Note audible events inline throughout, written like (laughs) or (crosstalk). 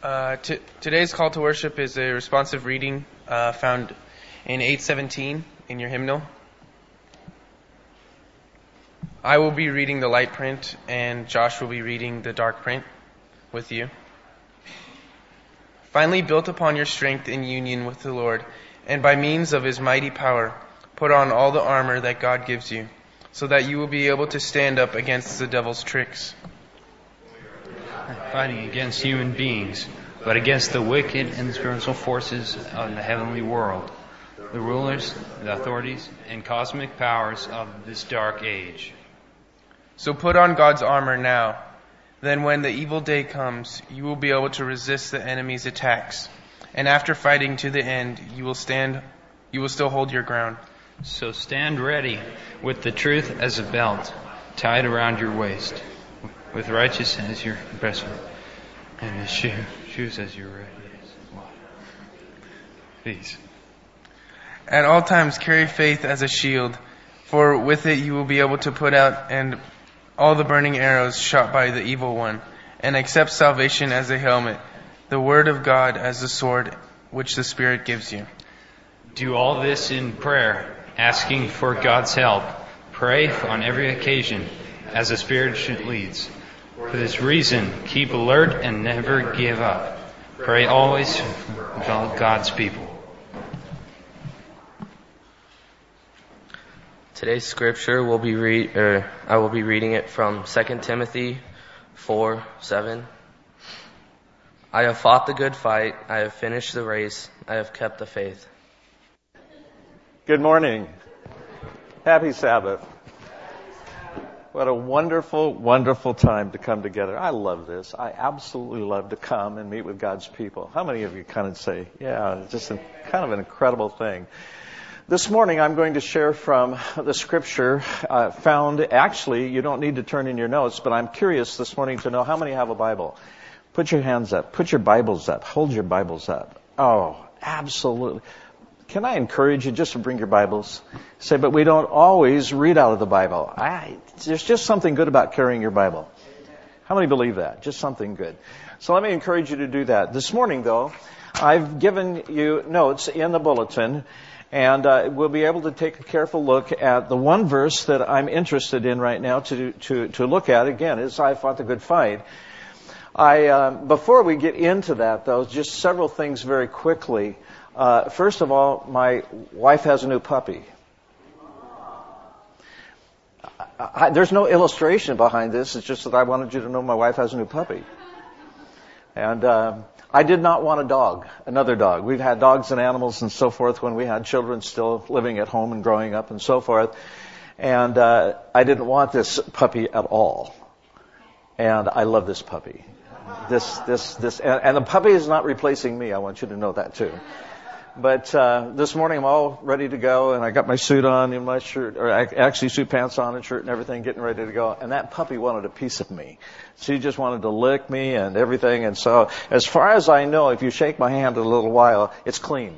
Uh, t- today's call to worship is a responsive reading uh, found in 817 in your hymnal. I will be reading the light print, and Josh will be reading the dark print with you. Finally, built upon your strength in union with the Lord, and by means of his mighty power, put on all the armor that God gives you, so that you will be able to stand up against the devil's tricks fighting against human beings, but against the wicked and spiritual forces of the heavenly world, the rulers, the authorities, and cosmic powers of this dark age. So put on God's armor now. Then when the evil day comes, you will be able to resist the enemy's attacks. And after fighting to the end, you will stand, you will still hold your ground. So stand ready with the truth as a belt tied around your waist with righteousness as your breastplate, and his shoe, shoes as your readiness. Please. At all times carry faith as a shield, for with it you will be able to put out and all the burning arrows shot by the evil one, and accept salvation as a helmet, the word of God as the sword which the Spirit gives you. Do all this in prayer, asking for God's help. Pray on every occasion as the Spirit leads. For this reason, keep alert and never give up. Pray always for God's people. Today's scripture will be read, er, I will be reading it from 2 Timothy 4, 7. I have fought the good fight. I have finished the race. I have kept the faith. Good morning. Happy Sabbath. What a wonderful, wonderful time to come together. I love this. I absolutely love to come and meet with God's people. How many of you kind of say, yeah, it's just a, kind of an incredible thing. This morning I'm going to share from the scripture uh, found, actually, you don't need to turn in your notes, but I'm curious this morning to know how many have a Bible. Put your hands up. Put your Bibles up. Hold your Bibles up. Oh, absolutely. Can I encourage you just to bring your Bibles? Say, but we don't always read out of the Bible. I, there's just something good about carrying your Bible. How many believe that? Just something good. So let me encourage you to do that. This morning, though, I've given you notes in the bulletin, and uh, we'll be able to take a careful look at the one verse that I'm interested in right now to to to look at. Again, is I fought the good fight. I uh, before we get into that, though, just several things very quickly. Uh, first of all, my wife has a new puppy. I, I, there's no illustration behind this. It's just that I wanted you to know my wife has a new puppy. And uh, I did not want a dog, another dog. We've had dogs and animals and so forth when we had children still living at home and growing up and so forth. And uh, I didn't want this puppy at all. And I love this puppy. This, this, this, and, and the puppy is not replacing me. I want you to know that too. But uh, this morning I'm all ready to go, and I got my suit on and my shirt, or actually suit pants on and shirt and everything, getting ready to go. And that puppy wanted a piece of me. She just wanted to lick me and everything. And so, as far as I know, if you shake my hand a little while, it's clean.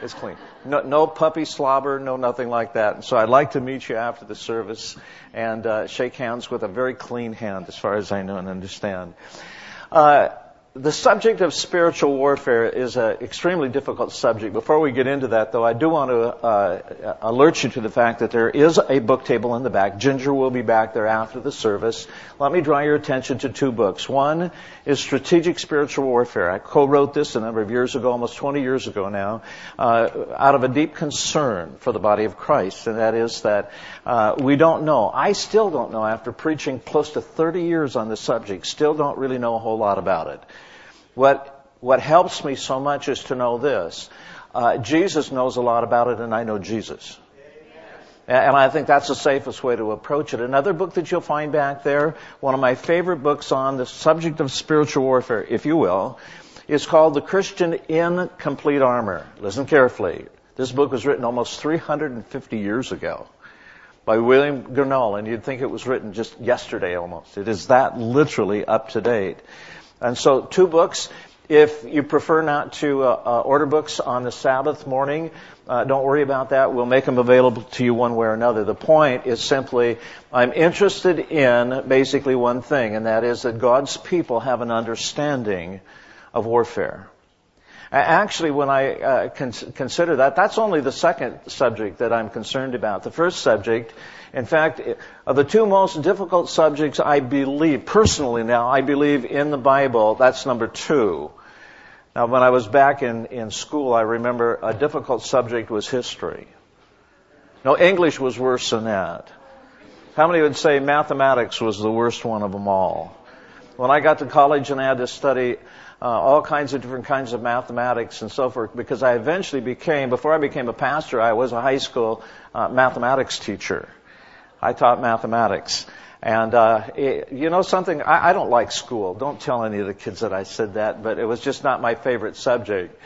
It's clean. No, no puppy slobber, no nothing like that. And so I'd like to meet you after the service and uh, shake hands with a very clean hand, as far as I know and understand. Uh, the subject of spiritual warfare is an extremely difficult subject. Before we get into that, though, I do want to uh, alert you to the fact that there is a book table in the back. Ginger will be back there after the service. Let me draw your attention to two books. One is Strategic Spiritual Warfare. I co-wrote this a number of years ago, almost 20 years ago now, uh, out of a deep concern for the body of Christ, and that is that uh, we don't know. I still don't know, after preaching close to 30 years on the subject, still don't really know a whole lot about it. What, what helps me so much is to know this. Uh, Jesus knows a lot about it, and I know Jesus. And I think that's the safest way to approach it. Another book that you'll find back there, one of my favorite books on the subject of spiritual warfare, if you will, is called The Christian in Complete Armor. Listen carefully. This book was written almost 350 years ago by William Gurnall, and you'd think it was written just yesterday almost. It is that literally up to date. And so, two books. If you prefer not to uh, uh, order books on the Sabbath morning, uh, don't worry about that. We'll make them available to you one way or another. The point is simply, I'm interested in basically one thing, and that is that God's people have an understanding of warfare. Actually, when I uh, consider that, that's only the second subject that I'm concerned about. The first subject, in fact, of the two most difficult subjects I believe, personally now, I believe in the Bible, that's number two. Now, when I was back in, in school, I remember a difficult subject was history. No, English was worse than that. How many would say mathematics was the worst one of them all? When I got to college and I had to study uh, all kinds of different kinds of mathematics and so forth because I eventually became, before I became a pastor, I was a high school uh, mathematics teacher. I taught mathematics. And, uh, it, you know something? I, I don't like school. Don't tell any of the kids that I said that, but it was just not my favorite subject.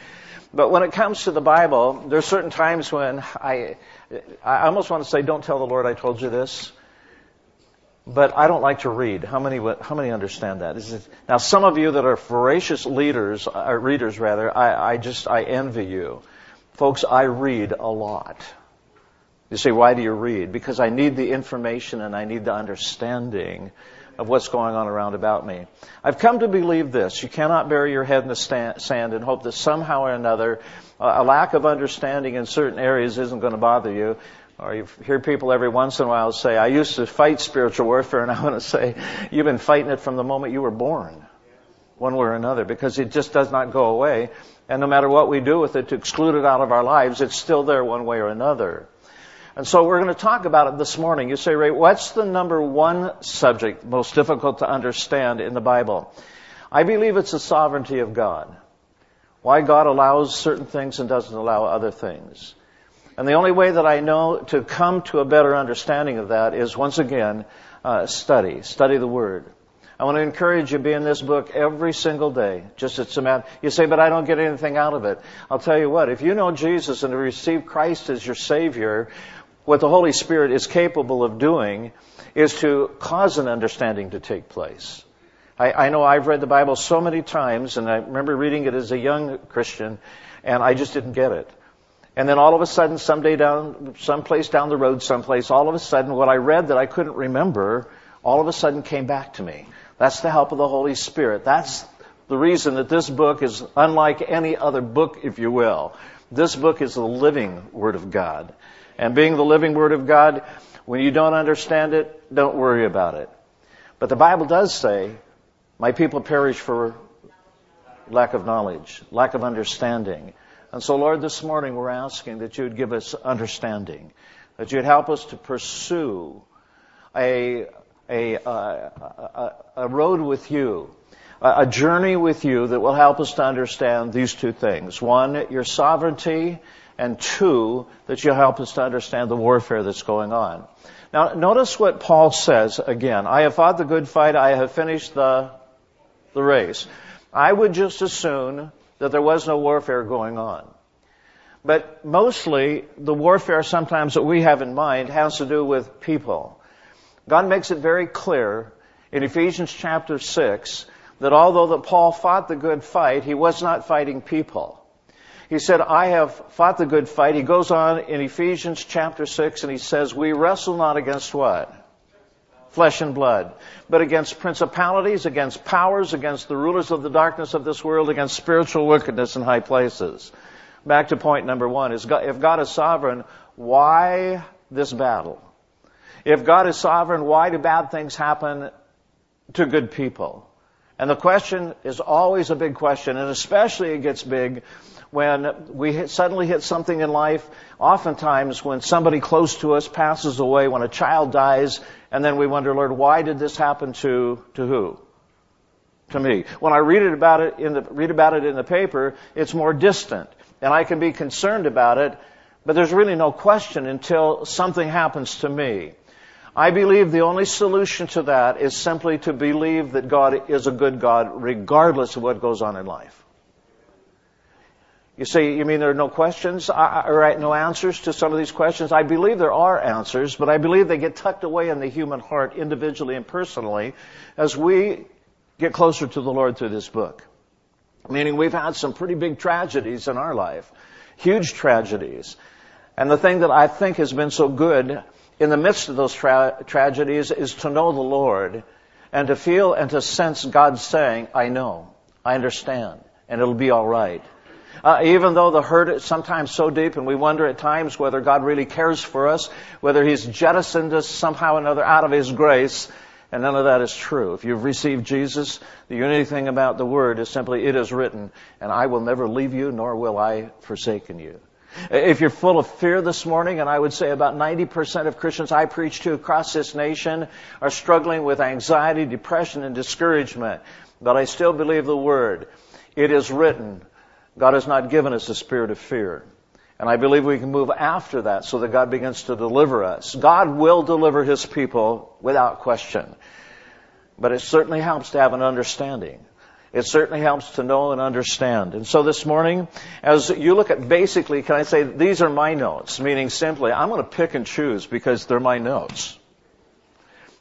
But when it comes to the Bible, there are certain times when I, I almost want to say, don't tell the Lord I told you this but I don't like to read. How many how many understand that? It, now, some of you that are voracious leaders, or uh, readers rather, I, I just I envy you, folks. I read a lot. You say, why do you read? Because I need the information and I need the understanding of what's going on around about me. I've come to believe this: you cannot bury your head in the sand and hope that somehow or another a lack of understanding in certain areas isn't going to bother you. Or you hear people every once in a while say, I used to fight spiritual warfare, and I want to say, you've been fighting it from the moment you were born, one way or another, because it just does not go away. And no matter what we do with it to exclude it out of our lives, it's still there one way or another. And so we're going to talk about it this morning. You say, Ray, what's the number one subject most difficult to understand in the Bible? I believe it's the sovereignty of God. Why God allows certain things and doesn't allow other things. And the only way that I know to come to a better understanding of that is once again, uh, study. Study the Word. I want to encourage you to be in this book every single day. Just it's a matter. You say, but I don't get anything out of it. I'll tell you what. If you know Jesus and to receive Christ as your Savior, what the Holy Spirit is capable of doing is to cause an understanding to take place. I, I know I've read the Bible so many times, and I remember reading it as a young Christian, and I just didn't get it. And then all of a sudden, someday down, someplace down the road, someplace, all of a sudden, what I read that I couldn't remember, all of a sudden came back to me. That's the help of the Holy Spirit. That's the reason that this book is unlike any other book, if you will. This book is the living Word of God. And being the living Word of God, when you don't understand it, don't worry about it. But the Bible does say, my people perish for lack of knowledge, lack of understanding. And so, Lord, this morning we're asking that you would give us understanding, that you'd help us to pursue a, a, a, a road with you, a journey with you that will help us to understand these two things. One, your sovereignty, and two, that you'll help us to understand the warfare that's going on. Now, notice what Paul says again. I have fought the good fight. I have finished the, the race. I would just as soon that there was no warfare going on. But mostly, the warfare sometimes that we have in mind has to do with people. God makes it very clear in Ephesians chapter 6 that although that Paul fought the good fight, he was not fighting people. He said, I have fought the good fight. He goes on in Ephesians chapter 6 and he says, we wrestle not against what? Flesh and blood, but against principalities, against powers, against the rulers of the darkness of this world, against spiritual wickedness in high places. Back to point number one is God, if God is sovereign, why this battle? If God is sovereign, why do bad things happen to good people? And the question is always a big question, and especially it gets big when we hit, suddenly hit something in life, oftentimes when somebody close to us passes away, when a child dies, and then we wonder, Lord, why did this happen to, to who? To me. When I read it about it in the, read about it in the paper, it's more distant. And I can be concerned about it, but there's really no question until something happens to me. I believe the only solution to that is simply to believe that God is a good God regardless of what goes on in life. You say, you mean there are no questions, or no answers to some of these questions? I believe there are answers, but I believe they get tucked away in the human heart individually and personally as we get closer to the Lord through this book. Meaning we've had some pretty big tragedies in our life. Huge tragedies. And the thing that I think has been so good in the midst of those tra- tragedies is to know the Lord and to feel and to sense God saying, I know, I understand. and it'll be all right. Uh, even though the hurt is sometimes so deep and we wonder at times whether God really cares for us, whether He's jettisoned us somehow or another out of His grace, and none of that is true. If you've received Jesus, the unique thing about the Word is simply, it is written, and I will never leave you, nor will I forsaken you. If you're full of fear this morning, and I would say about 90% of Christians I preach to across this nation are struggling with anxiety, depression, and discouragement, but I still believe the Word. It is written, God has not given us a spirit of fear. And I believe we can move after that so that God begins to deliver us. God will deliver His people without question. But it certainly helps to have an understanding. It certainly helps to know and understand. And so this morning, as you look at basically, can I say, these are my notes, meaning simply, I'm going to pick and choose because they're my notes.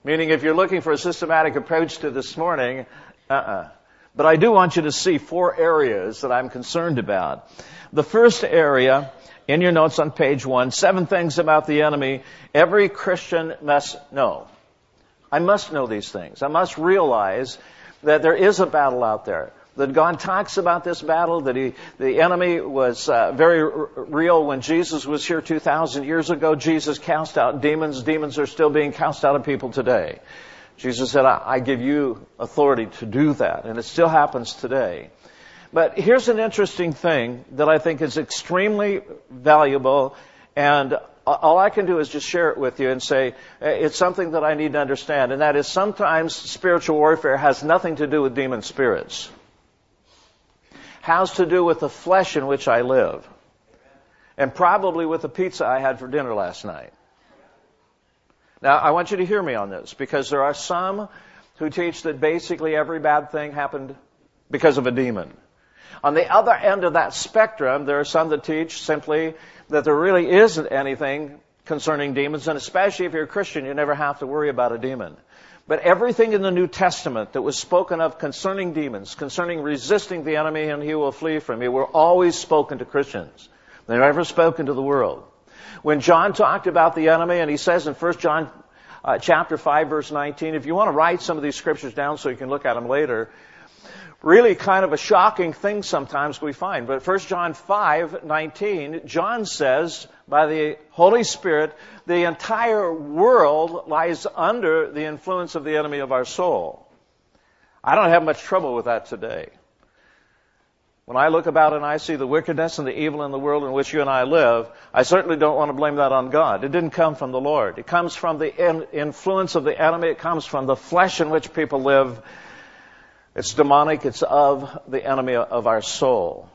Meaning if you're looking for a systematic approach to this morning, uh-uh. But I do want you to see four areas that I'm concerned about. The first area, in your notes on page one, seven things about the enemy every Christian must know. I must know these things. I must realize that there is a battle out there. That God talks about this battle, that he, the enemy was uh, very r- real when Jesus was here 2,000 years ago. Jesus cast out demons. Demons are still being cast out of people today. Jesus said, I, give you authority to do that. And it still happens today. But here's an interesting thing that I think is extremely valuable and all I can do is just share it with you and say eh, it's something that I need to understand, and that is sometimes spiritual warfare has nothing to do with demon spirits. Has to do with the flesh in which I live. And probably with the pizza I had for dinner last night. Now, I want you to hear me on this because there are some who teach that basically every bad thing happened because of a demon. On the other end of that spectrum, there are some that teach simply that there really isn't anything concerning demons, and especially if you're a Christian, you never have to worry about a demon. But everything in the New Testament that was spoken of concerning demons, concerning resisting the enemy and he will flee from you, were always spoken to Christians. They're never spoken to the world. When John talked about the enemy, and he says in 1 John uh, chapter 5 verse 19, if you want to write some of these scriptures down so you can look at them later, really kind of a shocking thing sometimes we find. But 1 John 5, 19, John says, by the Holy Spirit, the entire world lies under the influence of the enemy of our soul. I don't have much trouble with that today. When I look about and I see the wickedness and the evil in the world in which you and I live, I certainly don't want to blame that on God. It didn't come from the Lord. It comes from the influence of the enemy. It comes from the flesh in which people live it's demonic. It's of the enemy of our soul.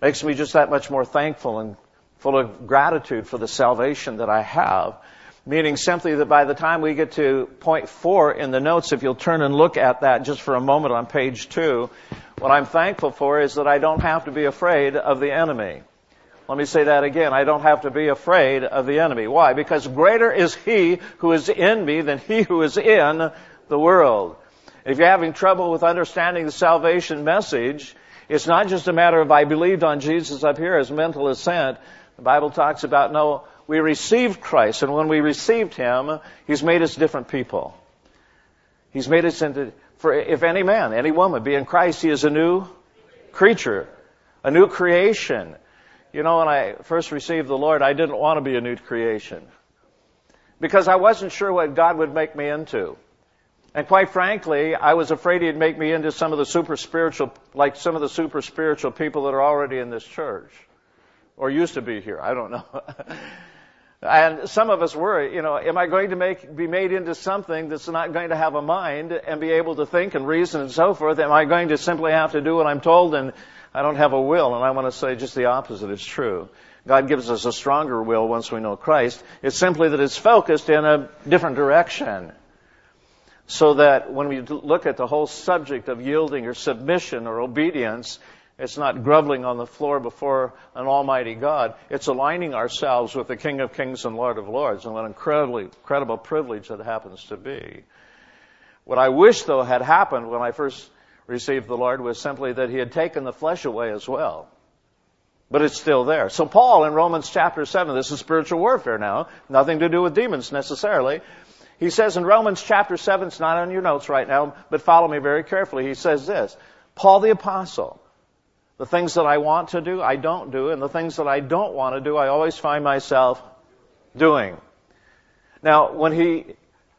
Makes me just that much more thankful and full of gratitude for the salvation that I have. Meaning simply that by the time we get to point four in the notes, if you'll turn and look at that just for a moment on page two, what I'm thankful for is that I don't have to be afraid of the enemy. Let me say that again. I don't have to be afraid of the enemy. Why? Because greater is he who is in me than he who is in the world. If you're having trouble with understanding the salvation message, it's not just a matter of I believed on Jesus up here as mental assent. The Bible talks about no, we received Christ, and when we received Him, He's made us different people. He's made us into, for if any man, any woman be in Christ, he is a new creature, a new creation. You know, when I first received the Lord, I didn't want to be a new creation because I wasn't sure what God would make me into. And quite frankly, I was afraid he'd make me into some of the super spiritual, like some of the super spiritual people that are already in this church. Or used to be here. I don't know. (laughs) and some of us worry, you know, am I going to make, be made into something that's not going to have a mind and be able to think and reason and so forth? Am I going to simply have to do what I'm told and I don't have a will? And I want to say just the opposite is true. God gives us a stronger will once we know Christ. It's simply that it's focused in a different direction so that when we look at the whole subject of yielding or submission or obedience, it's not groveling on the floor before an almighty God. It's aligning ourselves with the King of Kings and Lord of Lords. And what an incredibly, incredible privilege that happens to be. What I wish, though, had happened when I first received the Lord was simply that He had taken the flesh away as well. But it's still there. So Paul in Romans chapter 7, this is spiritual warfare now, nothing to do with demons necessarily, he says in Romans chapter 7, it's not on your notes right now, but follow me very carefully. He says this Paul the Apostle, The things that I want to do, I don't do, and the things that I don't want to do, I always find myself doing. Now, when he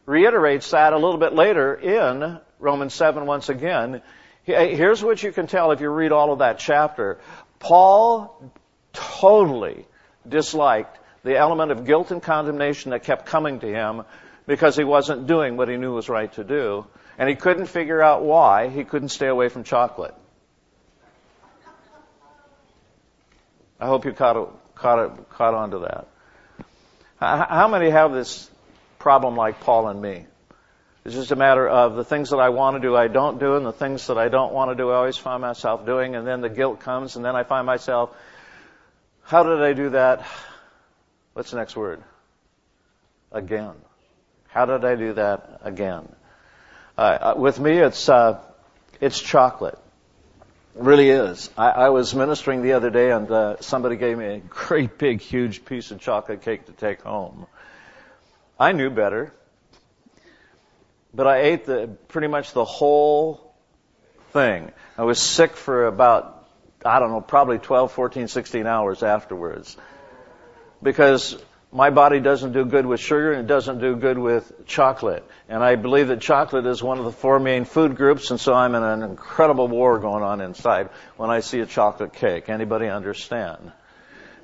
reiterates that a little bit later in Romans 7 once again, here's what you can tell if you read all of that chapter. Paul totally disliked the element of guilt and condemnation that kept coming to him because he wasn't doing what he knew was right to do. And he couldn't figure out why he couldn't stay away from chocolate. I hope you caught, caught, caught on to that. How many have this problem like Paul and me? It's just a matter of the things that I want to do, I don't do, and the things that I don't want to do, I always find myself doing, and then the guilt comes, and then I find myself, how did I do that? What's the next word? Again. How did I do that again? Uh, with me, it's uh, it's chocolate. Really is. I, I, was ministering the other day, and uh, somebody gave me a (laughs) great big, huge piece of chocolate cake to take home. I knew better, but I ate the pretty much the whole thing. I was sick for about I don't know, probably 12, 14, 16 hours afterwards, because my body doesn't do good with sugar and it doesn't do good with chocolate. And I believe that chocolate is one of the four main food groups, and so I'm in an incredible war going on inside when I see a chocolate cake. Anybody understand?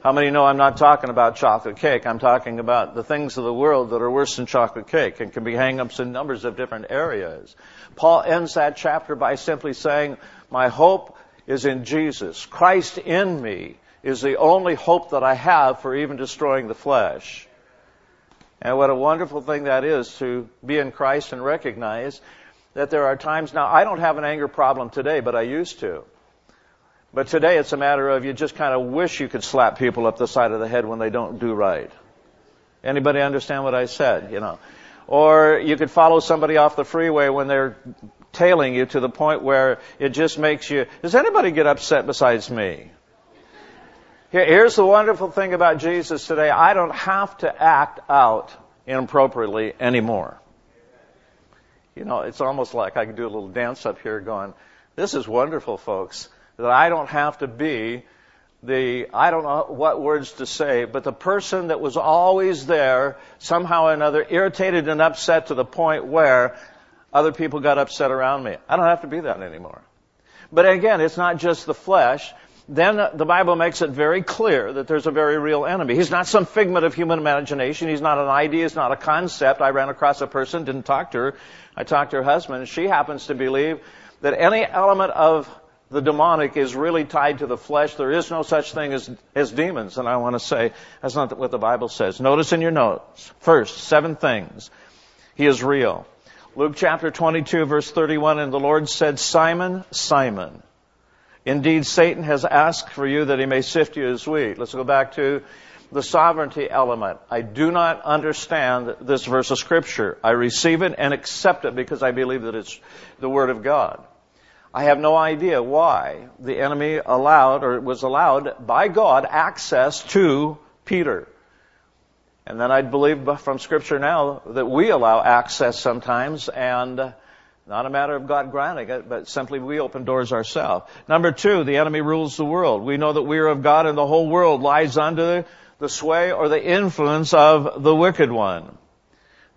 How many know I'm not talking about chocolate cake? I'm talking about the things of the world that are worse than chocolate cake and can be hangups in numbers of different areas. Paul ends that chapter by simply saying, My hope is in Jesus. Christ in me is the only hope that I have for even destroying the flesh. And what a wonderful thing that is to be in Christ and recognize that there are times now, I don't have an anger problem today, but I used to. But today it's a matter of you just kind of wish you could slap people up the side of the head when they don't do right. Anybody understand what I said, you know? Or you could follow somebody off the freeway when they're tailing you to the point where it just makes you, does anybody get upset besides me? Here's the wonderful thing about Jesus today. I don't have to act out inappropriately anymore. You know, it's almost like I can do a little dance up here going, this is wonderful, folks, that I don't have to be the, I don't know what words to say, but the person that was always there, somehow or another, irritated and upset to the point where other people got upset around me. I don't have to be that anymore. But again, it's not just the flesh then the Bible makes it very clear that there's a very real enemy. He's not some figment of human imagination. He's not an idea. He's not a concept. I ran across a person, didn't talk to her. I talked to her husband. She happens to believe that any element of the demonic is really tied to the flesh. There is no such thing as, as demons. And I want to say that's not what the Bible says. Notice in your notes. First, seven things. He is real. Luke chapter 22 verse 31, and the Lord said, Simon, Simon, Indeed, Satan has asked for you that he may sift you as wheat. Let's go back to the sovereignty element. I do not understand this verse of scripture. I receive it and accept it because I believe that it's the word of God. I have no idea why the enemy allowed or was allowed by God access to Peter. And then I believe from scripture now that we allow access sometimes and not a matter of God granting it, but simply we open doors ourselves. Number two, the enemy rules the world. We know that we are of God and the whole world lies under the sway or the influence of the wicked one.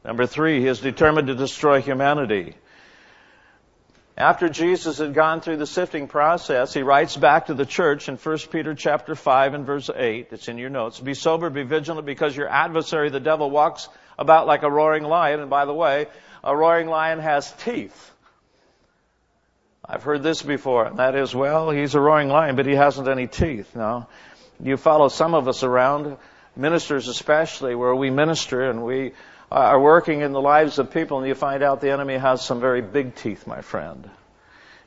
Number three, he is determined to destroy humanity. After Jesus had gone through the sifting process, he writes back to the church in 1 Peter chapter 5 and verse 8. It's in your notes. Be sober, be vigilant, because your adversary, the devil, walks about like a roaring lion. And by the way, a roaring lion has teeth. I've heard this before, and that is, well, he's a roaring lion, but he hasn't any teeth. No. You follow some of us around, ministers especially, where we minister and we are working in the lives of people, and you find out the enemy has some very big teeth, my friend.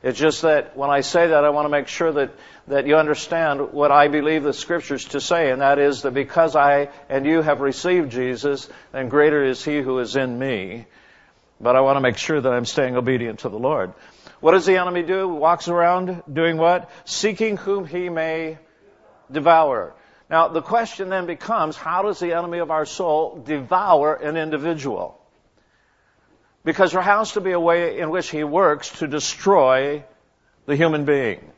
It's just that when I say that, I want to make sure that, that you understand what I believe the scriptures to say, and that is that because I and you have received Jesus, then greater is he who is in me. But I want to make sure that I'm staying obedient to the Lord. What does the enemy do? Walks around doing what? Seeking whom he may devour. Now, the question then becomes, how does the enemy of our soul devour an individual? Because there has to be a way in which he works to destroy the human being.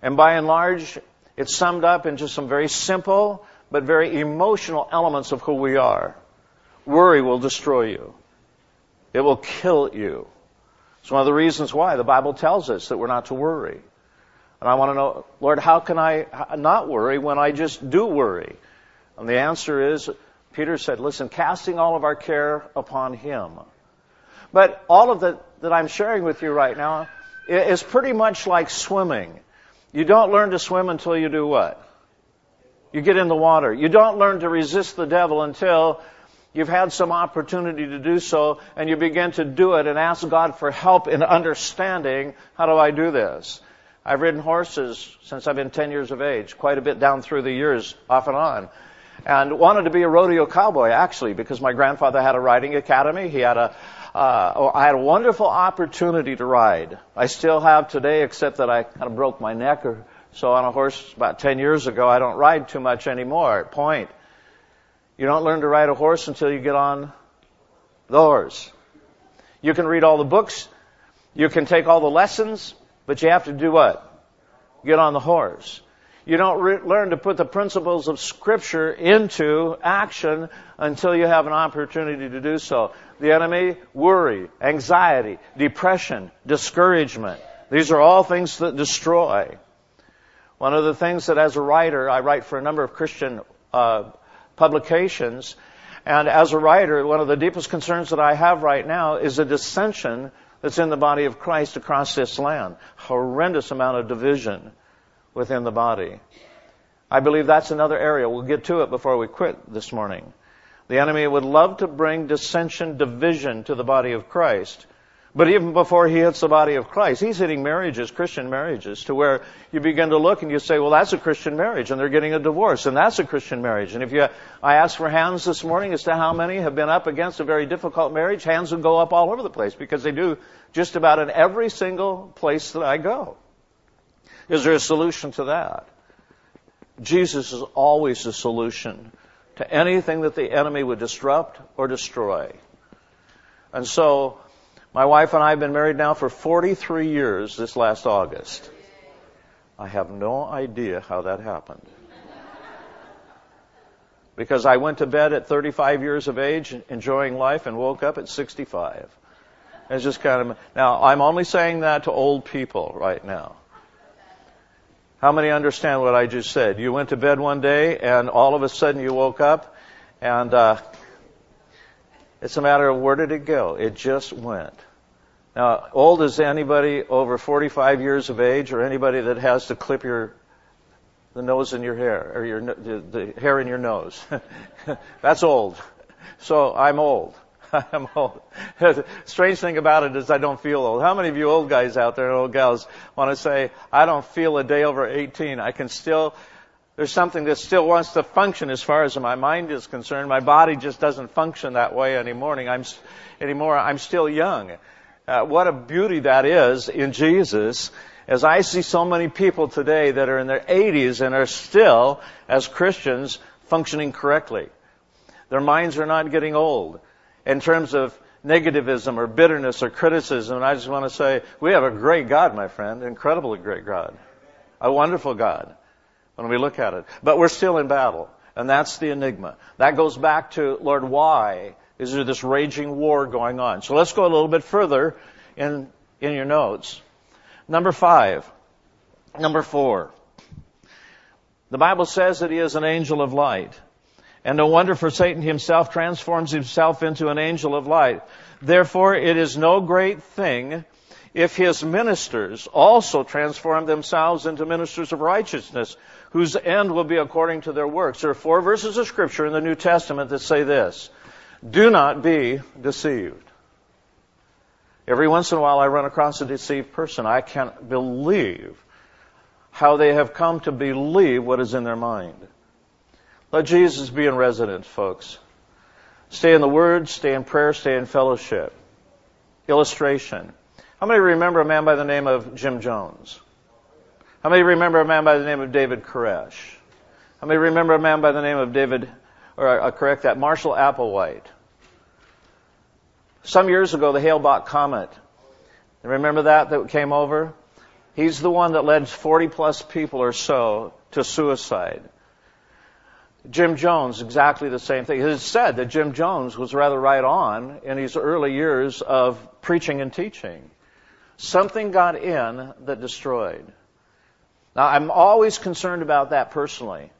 And by and large, it's summed up into some very simple but very emotional elements of who we are. Worry will destroy you. It will kill you. It's one of the reasons why the Bible tells us that we're not to worry. And I want to know, Lord, how can I not worry when I just do worry? And the answer is, Peter said, listen, casting all of our care upon Him. But all of that that I'm sharing with you right now is pretty much like swimming. You don't learn to swim until you do what? You get in the water. You don't learn to resist the devil until you've had some opportunity to do so and you begin to do it and ask God for help in understanding how do I do this? I've ridden horses since I've been 10 years of age, quite a bit down through the years, off and on. And wanted to be a rodeo cowboy, actually, because my grandfather had a riding academy. He had a, uh, I had a wonderful opportunity to ride. I still have today, except that I kind of broke my neck or so on a horse about 10 years ago. I don't ride too much anymore. Point. You don't learn to ride a horse until you get on the horse. You can read all the books. You can take all the lessons, but you have to do what? Get on the horse. You don't re- learn to put the principles of Scripture into action until you have an opportunity to do so. The enemy, worry, anxiety, depression, discouragement. These are all things that destroy. One of the things that as a writer, I write for a number of Christian uh, publications, and as a writer, one of the deepest concerns that I have right now is a dissension that's in the body of Christ across this land. Horrendous amount of division within the body. I believe that's another area. We'll get to it before we quit this morning. The enemy would love to bring dissension, division to the body of Christ. But even before he hits the body of Christ, he's hitting marriages, Christian marriages, to where you begin to look and you say, well, that's a Christian marriage, and they're getting a divorce, and that's a Christian marriage. And if you, I asked for hands this morning as to how many have been up against a very difficult marriage, hands would go up all over the place because they do just about in every single place that I go. Is there a solution to that? Jesus is always the solution to anything that the enemy would disrupt or destroy. And so, my wife and I have been married now for 43 years this last August. I have no idea how that happened. Because I went to bed at 35 years of age, enjoying life, and woke up at 65. It's just kind of, now I'm only saying that to old people right now. How many understand what I just said? You went to bed one day and all of a sudden you woke up and, uh, it's a matter of where did it go? It just went. Now, old is anybody over 45 years of age or anybody that has to clip your the nose in your hair or your the, the hair in your nose. (laughs) That's old. So I'm old. (laughs) I'm old. (laughs) Strange thing about it is I don't feel old. How many of you old guys out there old gals want to say, I don't feel a day over 18. I can still there's something that still wants to function as far as my mind is concerned. My body just doesn't function that way anymore. I'm, anymore. I'm still young. Uh, what a beauty that is in Jesus. As I see so many people today that are in their 80s and are still, as Christians, functioning correctly. Their minds are not getting old. In terms of negativism or bitterness or criticism, and I just want to say, we have a great God, my friend, incredibly great God. A wonderful God when we look at it. But we're still in battle. And that's the enigma. That goes back to, Lord, why is there this raging war going on? So let's go a little bit further in, in your notes. Number five. Number four. The Bible says that he is an angel of light. And no wonder for Satan himself transforms himself into an angel of light. Therefore, it is no great thing if his ministers also transform themselves into ministers of righteousness, whose end will be according to their works. There are four verses of scripture in the New Testament that say this. Do not be deceived. Every once in a while I run across a deceived person. I can't believe how they have come to believe what is in their mind. Let Jesus be in residence, folks. Stay in the Word, stay in prayer, stay in fellowship. Illustration. How many remember a man by the name of Jim Jones? How many remember a man by the name of David Koresh? How many remember a man by the name of David, or uh, correct that, Marshall Applewhite? Some years ago, the Hale-Bopp comet. Remember that that came over? He's the one that led 40 plus people or so to suicide. Jim Jones, exactly the same thing. It is said that Jim Jones was rather right on in his early years of preaching and teaching. Something got in that destroyed. Now, I'm always concerned about that personally.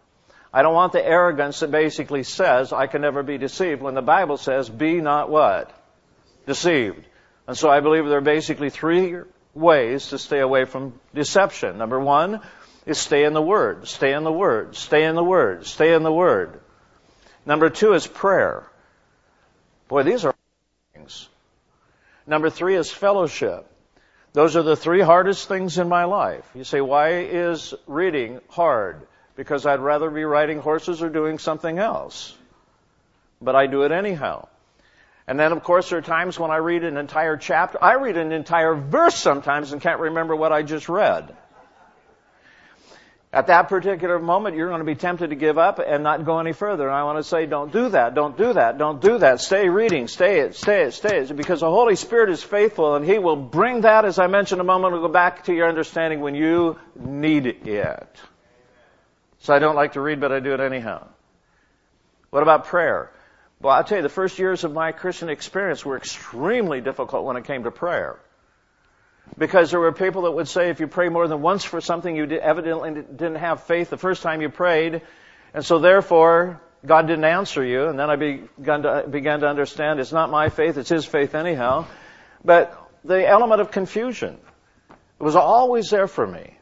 I don't want the arrogance that basically says I can never be deceived when the Bible says, be not what? Deceived. And so I believe there are basically three ways to stay away from deception. Number one is stay in the Word, stay in the Word, stay in the Word, stay in the Word. Number two is prayer. Boy, these are things. Number three is fellowship. Those are the three hardest things in my life. You say, why is reading hard? Because I'd rather be riding horses or doing something else. But I do it anyhow. And then, of course, there are times when I read an entire chapter. I read an entire verse sometimes and can't remember what I just read. At that particular moment, you're going to be tempted to give up and not go any further. And I want to say, don't do that, don't do that, don't do that. Stay reading, stay it, stay it, stay it. Because the Holy Spirit is faithful and He will bring that, as I mentioned a moment ago, back to your understanding when you need it. So I don't like to read, but I do it anyhow. What about prayer? Well, I'll tell you, the first years of my Christian experience were extremely difficult when it came to prayer. Because there were people that would say if you pray more than once for something, you evidently didn't have faith the first time you prayed. And so therefore, God didn't answer you. And then I began to, began to understand it's not my faith, it's His faith anyhow. But the element of confusion was always there for me.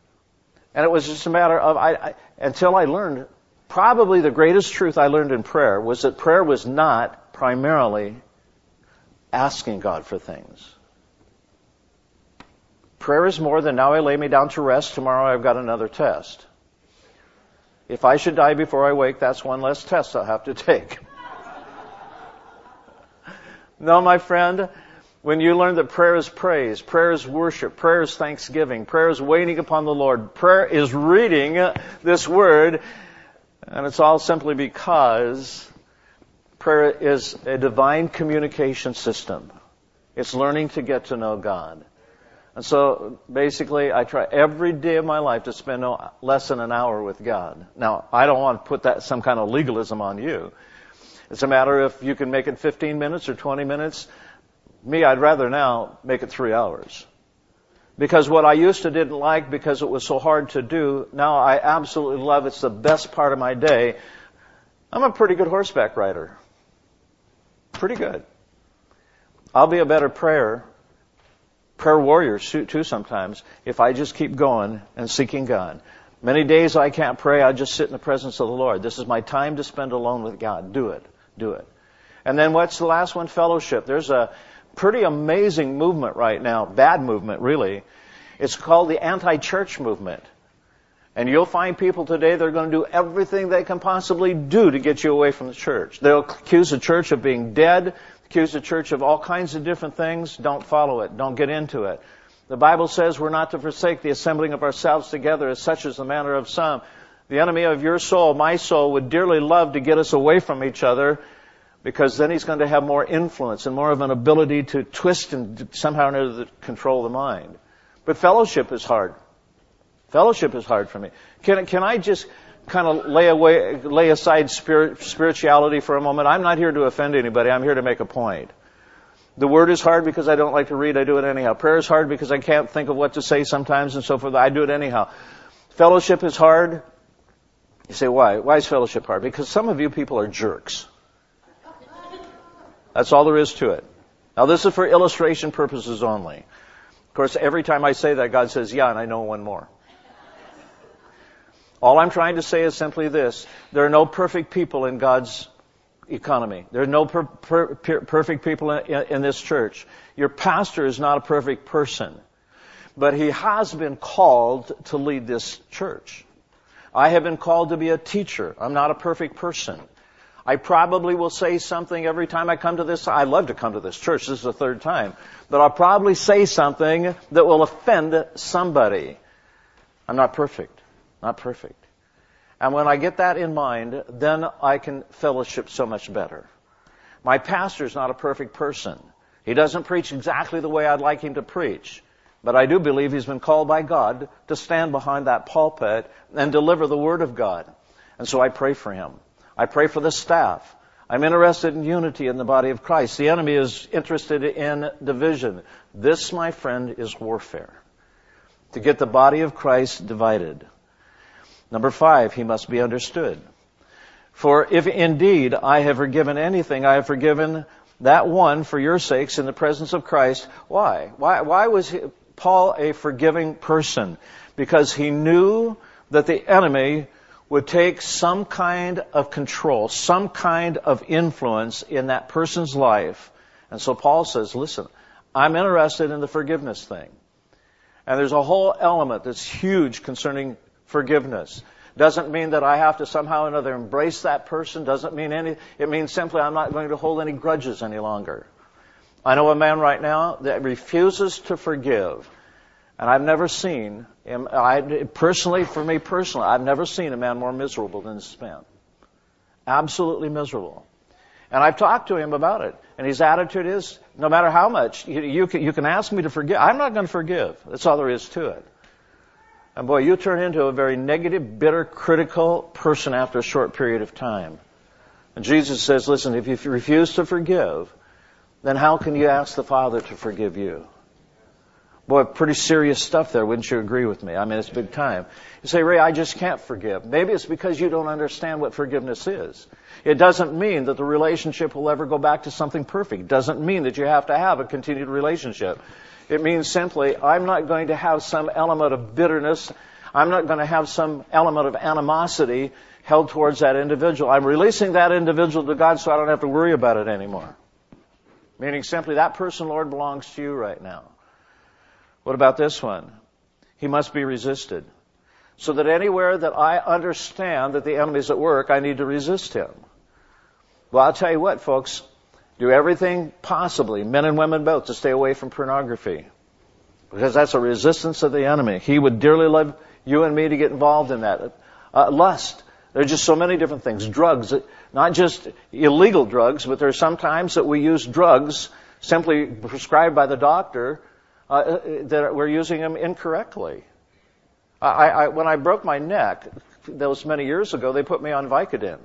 And it was just a matter of, I, I, until I learned, probably the greatest truth I learned in prayer was that prayer was not primarily asking God for things. Prayer is more than now I lay me down to rest, tomorrow I've got another test. If I should die before I wake, that's one less test I'll have to (laughs) take. no, my friend, when you learn that prayer is praise, prayer is worship, prayer is thanksgiving, prayer is waiting upon the Lord, prayer is reading this word, and it's all simply because prayer is a divine communication system. It's learning to get to know God. And so basically, I try every day of my life to spend no less than an hour with God. Now, I don't want to put that some kind of legalism on you. It's a matter if you can make it 15 minutes or 20 minutes. Me, I'd rather now make it three hours. Because what I used to didn't like because it was so hard to do, now I absolutely love. It's the best part of my day. I'm a pretty good horseback rider. Pretty good. I'll be a better prayer prayer warriors too sometimes if I just keep going and seeking God. Many days I can't pray, I just sit in the presence of the Lord. This is my time to spend alone with God. Do it. Do it. And then what's the last one? Fellowship. There's a pretty amazing movement right now, bad movement really. It's called the anti-church movement. And you'll find people today that are going to do everything they can possibly do to get you away from the church. They'll accuse the church of being dead accuse the church of all kinds of different things, don't follow it. Don't get into it. The Bible says we're not to forsake the assembling of ourselves together as such is the manner of some. The enemy of your soul, my soul, would dearly love to get us away from each other because then he's going to have more influence and more of an ability to twist and somehow or another control the mind. But fellowship is hard. Fellowship is hard for me. Can, can I just kind of lay away, lay aside spirit, spirituality for a moment. I'm not here to offend anybody. I'm here to make a point. The word is hard because I don't like to read. I do it anyhow. Prayer is hard because I can't think of what to say sometimes and so forth. I do it anyhow. Fellowship is hard. You say, why? Why is fellowship hard? Because some of you people are jerks. That's all there is to it. Now this is for illustration purposes only. Of course, every time I say that, God says, yeah, and I know one more. All I'm trying to say is simply this. There are no perfect people in God's economy. There are no per, per, per, perfect people in, in this church. Your pastor is not a perfect person. But he has been called to lead this church. I have been called to be a teacher. I'm not a perfect person. I probably will say something every time I come to this. I love to come to this church. This is the third time. But I'll probably say something that will offend somebody. I'm not perfect. Not perfect. And when I get that in mind, then I can fellowship so much better. My pastor is not a perfect person. He doesn't preach exactly the way I'd like him to preach. But I do believe he's been called by God to stand behind that pulpit and deliver the Word of God. And so I pray for him. I pray for the staff. I'm interested in unity in the body of Christ. The enemy is interested in division. This, my friend, is warfare. To get the body of Christ divided. Number five, he must be understood. For if indeed I have forgiven anything, I have forgiven that one for your sakes in the presence of Christ. Why? Why, why was he, Paul a forgiving person? Because he knew that the enemy would take some kind of control, some kind of influence in that person's life. And so Paul says, listen, I'm interested in the forgiveness thing. And there's a whole element that's huge concerning forgiveness. Doesn't mean that I have to somehow or another embrace that person. Doesn't mean any, it means simply I'm not going to hold any grudges any longer. I know a man right now that refuses to forgive. And I've never seen him, I, personally, for me personally, I've never seen a man more miserable than this man. Absolutely miserable. And I've talked to him about it. And his attitude is, no matter how much, you, you, can, you can ask me to forgive. I'm not going to forgive. That's all there is to it. And boy, you turn into a very negative, bitter, critical person after a short period of time. And Jesus says, listen, if you refuse to forgive, then how can you ask the Father to forgive you? Boy, pretty serious stuff there, wouldn't you agree with me? I mean, it's big time. You say, Ray, I just can't forgive. Maybe it's because you don't understand what forgiveness is. It doesn't mean that the relationship will ever go back to something perfect. It doesn't mean that you have to have a continued relationship. It means simply, I'm not going to have some element of bitterness. I'm not going to have some element of animosity held towards that individual. I'm releasing that individual to God so I don't have to worry about it anymore. Meaning simply, that person, Lord, belongs to you right now. What about this one? He must be resisted. So that anywhere that I understand that the enemy's at work, I need to resist him. Well, I'll tell you what, folks. Do everything possibly, men and women both, to stay away from pornography. Because that's a resistance of the enemy. He would dearly love you and me to get involved in that. Uh, lust. There are just so many different things. Drugs. Not just illegal drugs, but there are sometimes that we use drugs simply prescribed by the doctor uh, uh, that we're using them incorrectly. I, I, when I broke my neck, those many years ago, they put me on Vicodin.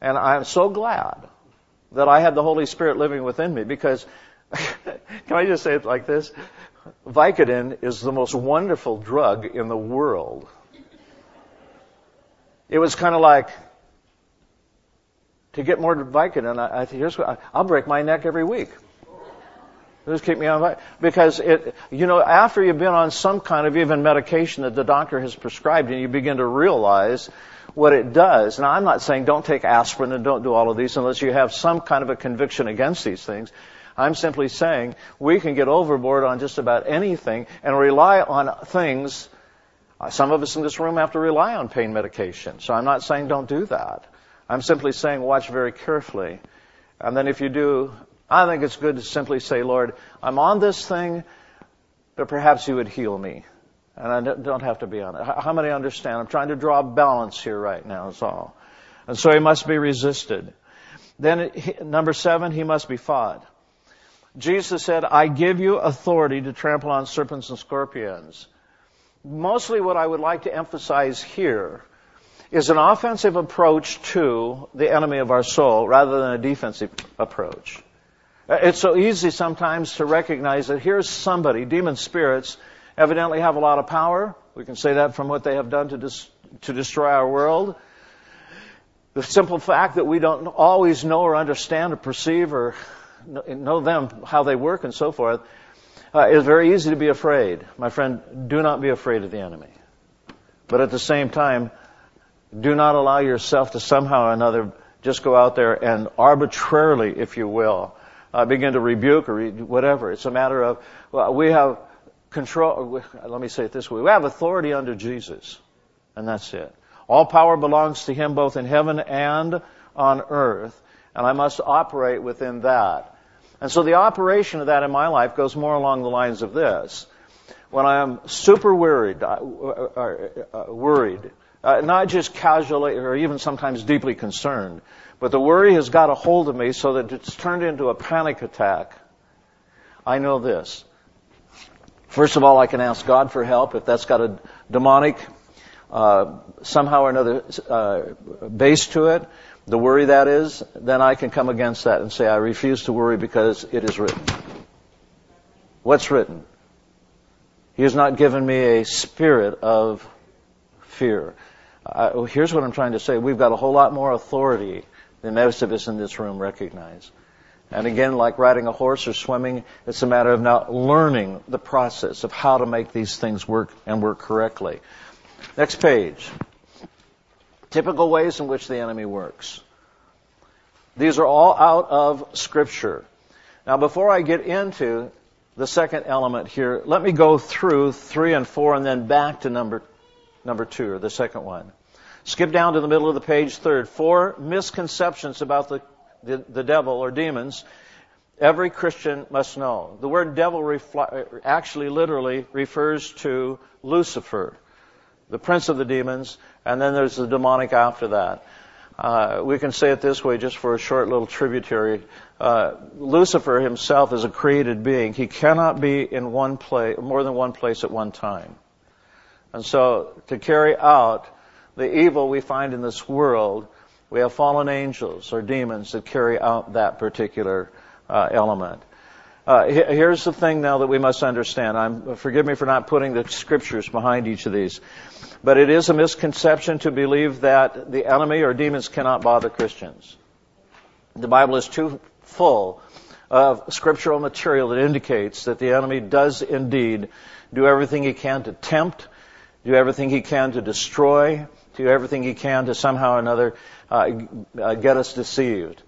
And I'm so glad that I had the Holy Spirit living within me because, (laughs) can I just say it like this? Vicodin is the most wonderful drug in the world. It was kind of like, to get more Vicodin, I, I, here's what, I, I'll break my neck every week. Just keep me on because it, you know, after you've been on some kind of even medication that the doctor has prescribed, and you begin to realize what it does. Now, I'm not saying don't take aspirin and don't do all of these unless you have some kind of a conviction against these things. I'm simply saying we can get overboard on just about anything and rely on things. Uh, some of us in this room have to rely on pain medication. So I'm not saying don't do that. I'm simply saying watch very carefully. And then if you do, I think it's good to simply say, Lord, I'm on this thing, but perhaps you would heal me. And I don't have to be on it. How many understand? I'm trying to draw a balance here right now, is all. And so he must be resisted. Then, number seven, he must be fought. Jesus said, I give you authority to trample on serpents and scorpions. Mostly what I would like to emphasize here is an offensive approach to the enemy of our soul rather than a defensive approach. Uh, it's so easy sometimes to recognize that here's somebody, demon spirits, evidently have a lot of power. We can say that from what they have done to, dis- to destroy our world. The simple fact that we don't always know or understand or perceive or know them, how they work and so forth, uh, is very easy to be afraid. My friend, do not be afraid of the enemy. But at the same time, do not allow yourself to somehow or another just go out there and arbitrarily, if you will, uh, begin to rebuke or whatever. It's a matter of well, we have control. Let me say it this way: we have authority under Jesus, and that's it. All power belongs to Him, both in heaven and on earth, and I must operate within that. And so the operation of that in my life goes more along the lines of this: when I am super worried, uh, uh, uh, worried, uh, not just casually or even sometimes deeply concerned, but the worry has got a hold of me so that it's turned into a panic attack. I know this. First of all, I can ask God for help if that's got a demonic uh, somehow or another uh, base to it, the worry that is, then I can come against that and say, I refuse to worry because it is written. What's written? He has not given me a spirit of fear. Uh, here's what I'm trying to say. We've got a whole lot more authority than most of us in this room recognize. And again, like riding a horse or swimming, it's a matter of now learning the process of how to make these things work and work correctly. Next page. Typical ways in which the enemy works. These are all out of Scripture. Now, before I get into the second element here, let me go through three and four and then back to number, number two, or the second one. Skip down to the middle of the page, third. Four misconceptions about the, the, the devil or demons every Christian must know. The word devil actually literally refers to Lucifer the prince of the demons, and then there's the demonic after that. Uh, we can say it this way just for a short little tributary. Uh, Lucifer himself is a created being. He cannot be in one place, more than one place at one time. And so to carry out the evil we find in this world, we have fallen angels or demons that carry out that particular uh, element. Uh, here's the thing now that we must understand. I'm, forgive me for not putting the scriptures behind each of these. But it is a misconception to believe that the enemy or demons cannot bother Christians. The Bible is too full of scriptural material that indicates that the enemy does indeed do everything he can to tempt, do everything he can to destroy, do everything he can to somehow or another uh, uh, get us deceived.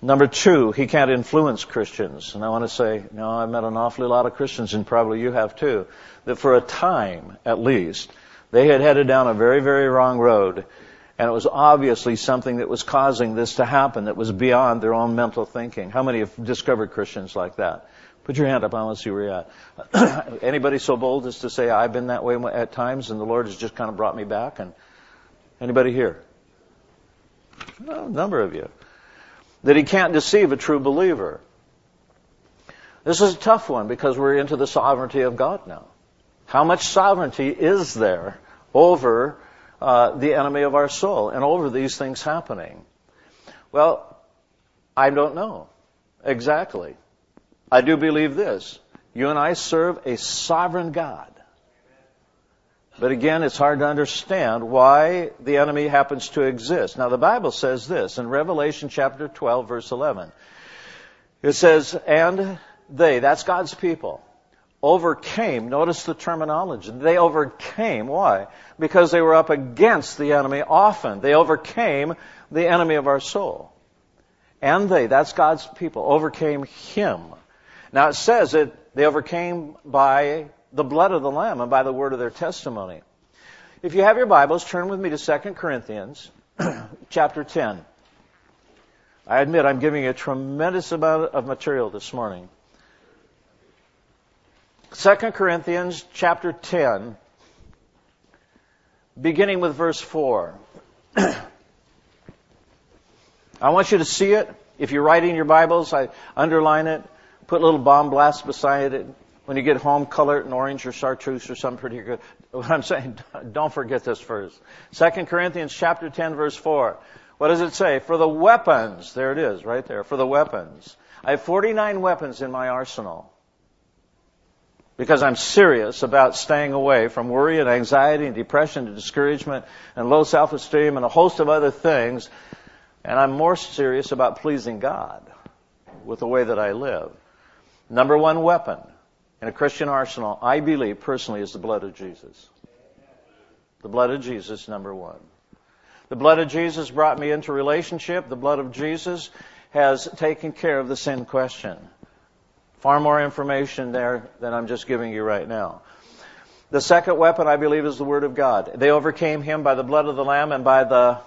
Number two, he can't influence Christians. And I want to say, you know, I've met an awfully lot of Christians, and probably you have too, that for a time, at least, they had headed down a very, very wrong road. And it was obviously something that was causing this to happen that was beyond their own mental thinking. How many have discovered Christians like that? Put your hand up. I want to see where you're at. (clears throat) anybody so bold as to say, I've been that way at times and the Lord has just kind of brought me back? And anybody here? Well, a number of you that he can't deceive a true believer. This is a tough one because we're into the sovereignty of God now. How much sovereignty is there over uh, the enemy of our soul and over these things happening? Well, I don't know exactly. I do believe this. You and I serve a sovereign God. But again, it's hard to understand why the enemy happens to exist. Now the Bible says this in Revelation chapter 12 verse 11. It says, and they, that's God's people, overcame, notice the terminology, they overcame, why? Because they were up against the enemy often. They overcame the enemy of our soul. And they, that's God's people, overcame him. Now it says that they overcame by the blood of the Lamb and by the word of their testimony. If you have your Bibles, turn with me to 2 Corinthians (clears throat) chapter 10. I admit I'm giving you a tremendous amount of material this morning. 2 Corinthians chapter 10, beginning with verse 4. (clears throat) I want you to see it. If you're writing your Bibles, I underline it, put little bomb blasts beside it, when you get home, color it in orange or chartreuse or something pretty good. (laughs) What I'm saying, (laughs) don't forget this first. 2 Corinthians chapter 10 verse 4. What does it say? For the weapons, there it is, right there, for the weapons. I have 49 weapons in my arsenal. Because I'm serious about staying away from worry and anxiety and depression and discouragement and low self-esteem and a host of other things. And I'm more serious about pleasing God with the way that I live. Number one weapon in a Christian arsenal, I believe personally, is the blood of Jesus. The blood of Jesus, number one. The blood of Jesus brought me into relationship. The blood of Jesus has taken care of the sin question. Far more information there than I'm just giving you right now. The second weapon, I believe, is the Word of God. They overcame him by the blood of the Lamb and by the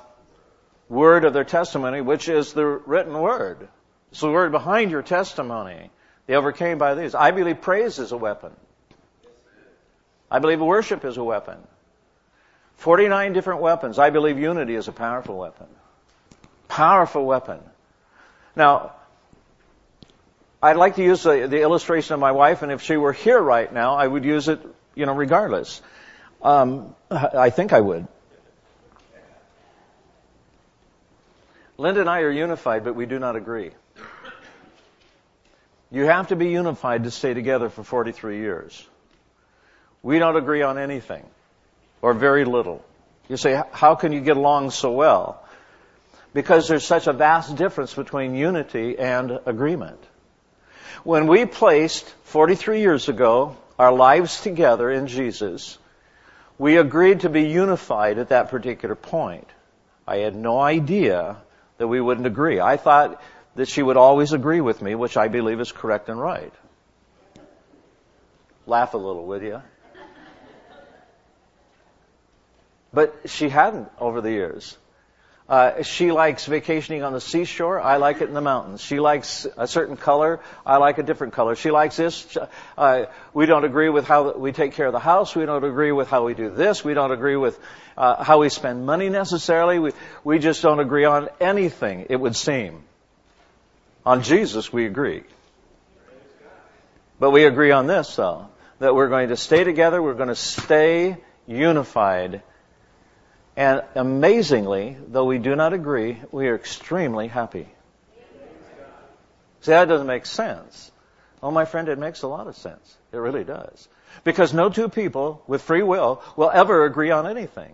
word of their testimony, which is the written word. It's the word behind your testimony. They overcame by these. I believe praise is a weapon. I believe worship is a weapon. 49 different weapons. I believe unity is a powerful weapon. Powerful weapon. Now, I'd like to use the, the illustration of my wife, and if she were here right now, I would use it, you know, regardless. Um, I think I would. Linda and I are unified, but we do not agree. You have to be unified to stay together for 43 years. We don't agree on anything, or very little. You say, how can you get along so well? Because there's such a vast difference between unity and agreement. When we placed 43 years ago our lives together in Jesus, we agreed to be unified at that particular point. I had no idea that we wouldn't agree. I thought that she would always agree with me, which I believe is correct and right. Laugh a little, would you? But she hadn't over the years. Uh, she likes vacationing on the seashore. I like it in the mountains. She likes a certain color. I like a different color. She likes this. Uh, we don't agree with how we take care of the house. We don't agree with how we do this. We don't agree with uh, how we spend money necessarily. We, we just don't agree on anything, it would seem. On Jesus, we agree. But we agree on this, though, that we're going to stay together. We're going to stay unified and amazingly, though we do not agree, we are extremely happy. See, that doesn't make sense. Oh, my friend, it makes a lot of sense. It really does. Because no two people with free will will ever agree on anything.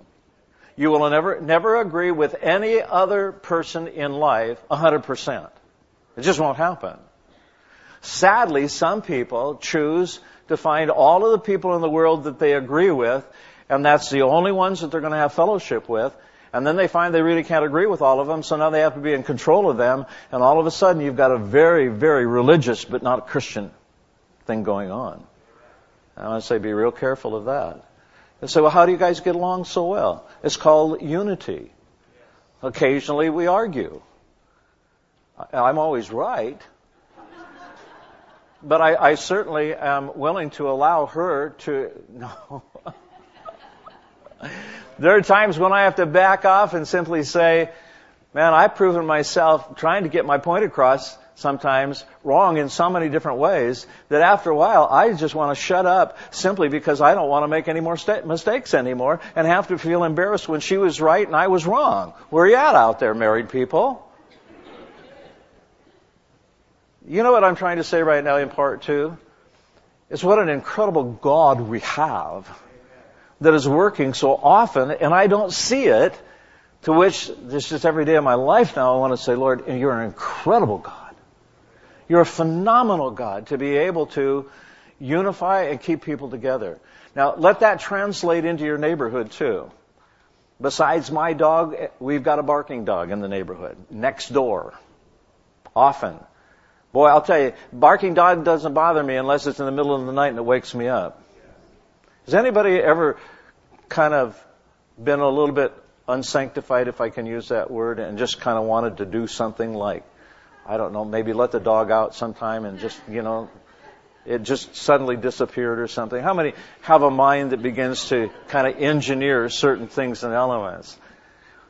You will never, never agree with any other person in life 100%. It just won't happen. Sadly, some people choose to find all of the people in the world that they agree with and that's the only ones that they're going to have fellowship with. And then they find they really can't agree with all of them, so now they have to be in control of them, and all of a sudden you've got a very, very religious but not Christian thing going on. I want to say be real careful of that. And say, well, how do you guys get along so well? It's called unity. Occasionally we argue. I'm always right. But I, I certainly am willing to allow her to, (laughs) no. There are times when I have to back off and simply say, man, I've proven myself trying to get my point across sometimes wrong in so many different ways that after a while I just want to shut up simply because I don't want to make any more sta- mistakes anymore and have to feel embarrassed when she was right and I was wrong. Where are you at out there, married people? You know what I'm trying to say right now in part two? It's what an incredible God we have that is working so often and I don't see it, to which this just every day of my life now I want to say, Lord, you're an incredible God. You're a phenomenal God to be able to unify and keep people together. Now, let that translate into your neighborhood too. Besides my dog, we've got a barking dog in the neighborhood, next door. Often. Boy, I'll tell you, barking dog doesn't bother me unless it's in the middle of the night and it wakes me up. Has anybody ever kind of been a little bit unsanctified, if I can use that word, and just kind of wanted to do something like, I don't know, maybe let the dog out sometime and just, you know, it just suddenly disappeared or something? How many have a mind that begins to kind of engineer certain things and elements?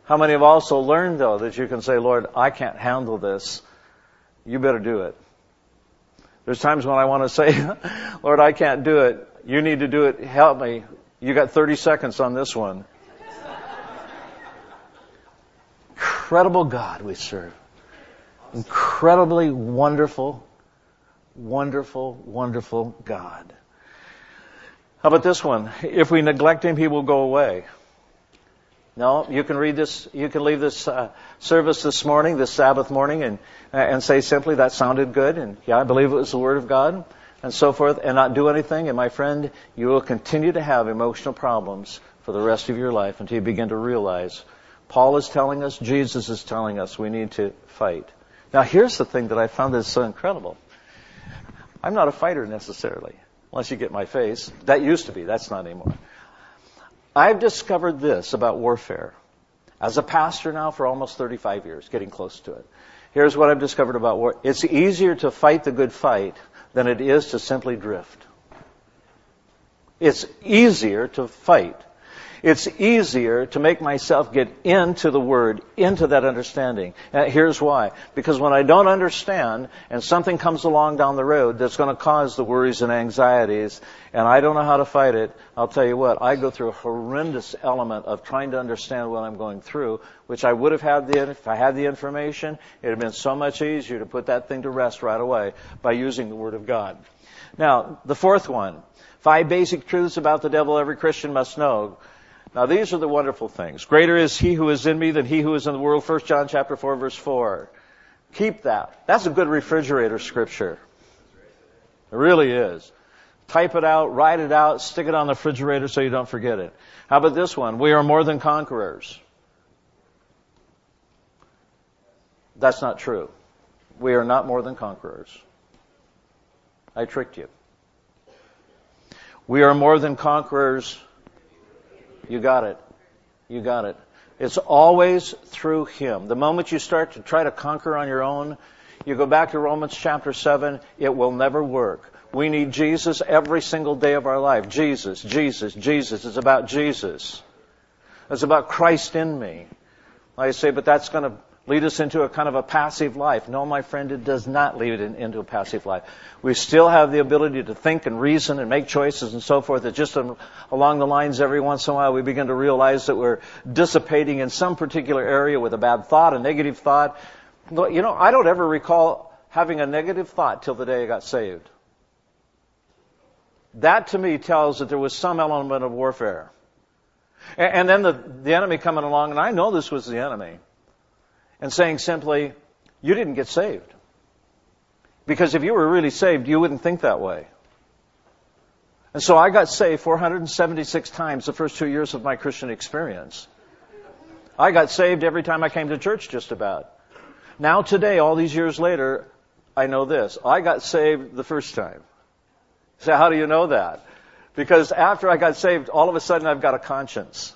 How many have also learned, though, that you can say, Lord, I can't handle this. You better do it. There's times when I want to (laughs) say, Lord, I can't do it. You need to do it. Help me. You got 30 seconds on this one. Incredible God we serve. Incredibly wonderful, wonderful, wonderful God. How about this one? If we neglect Him, He will go away. No, you can read this, you can leave this uh, service this morning, this Sabbath morning, and, and say simply, that sounded good, and yeah, I believe it was the Word of God and so forth and not do anything, and my friend, you will continue to have emotional problems for the rest of your life until you begin to realize Paul is telling us, Jesus is telling us we need to fight. Now here's the thing that I found that's so incredible. I'm not a fighter necessarily, unless you get my face. That used to be, that's not anymore. I've discovered this about warfare. As a pastor now for almost 35 years, getting close to it. Here's what I've discovered about war. It's easier to fight the good fight than it is to simply drift. It's easier to fight. It's easier to make myself get into the Word, into that understanding. And here's why. Because when I don't understand and something comes along down the road that's going to cause the worries and anxieties, and I don't know how to fight it, I'll tell you what, I go through a horrendous element of trying to understand what I'm going through, which I would have had the, if I had the information, it would have been so much easier to put that thing to rest right away by using the Word of God. Now, the fourth one. Five basic truths about the devil every Christian must know. Now these are the wonderful things. Greater is he who is in me than he who is in the world. 1 John chapter 4 verse 4. Keep that. That's a good refrigerator scripture. It really is. Type it out, write it out, stick it on the refrigerator so you don't forget it. How about this one? We are more than conquerors. That's not true. We are not more than conquerors. I tricked you. We are more than conquerors you got it. You got it. It's always through Him. The moment you start to try to conquer on your own, you go back to Romans chapter 7, it will never work. We need Jesus every single day of our life. Jesus, Jesus, Jesus. It's about Jesus. It's about Christ in me. I say, but that's going to lead us into a kind of a passive life. No, my friend, it does not lead it into a passive life. We still have the ability to think and reason and make choices and so forth. It's just along the lines every once in a while we begin to realize that we're dissipating in some particular area with a bad thought, a negative thought. You know, I don't ever recall having a negative thought till the day I got saved. That to me tells that there was some element of warfare. And then the, the enemy coming along, and I know this was the enemy and saying simply, you didn't get saved. Because if you were really saved, you wouldn't think that way. And so I got saved 476 times the first two years of my Christian experience. I got saved every time I came to church just about. Now today, all these years later, I know this. I got saved the first time. So how do you know that? Because after I got saved, all of a sudden I've got a conscience.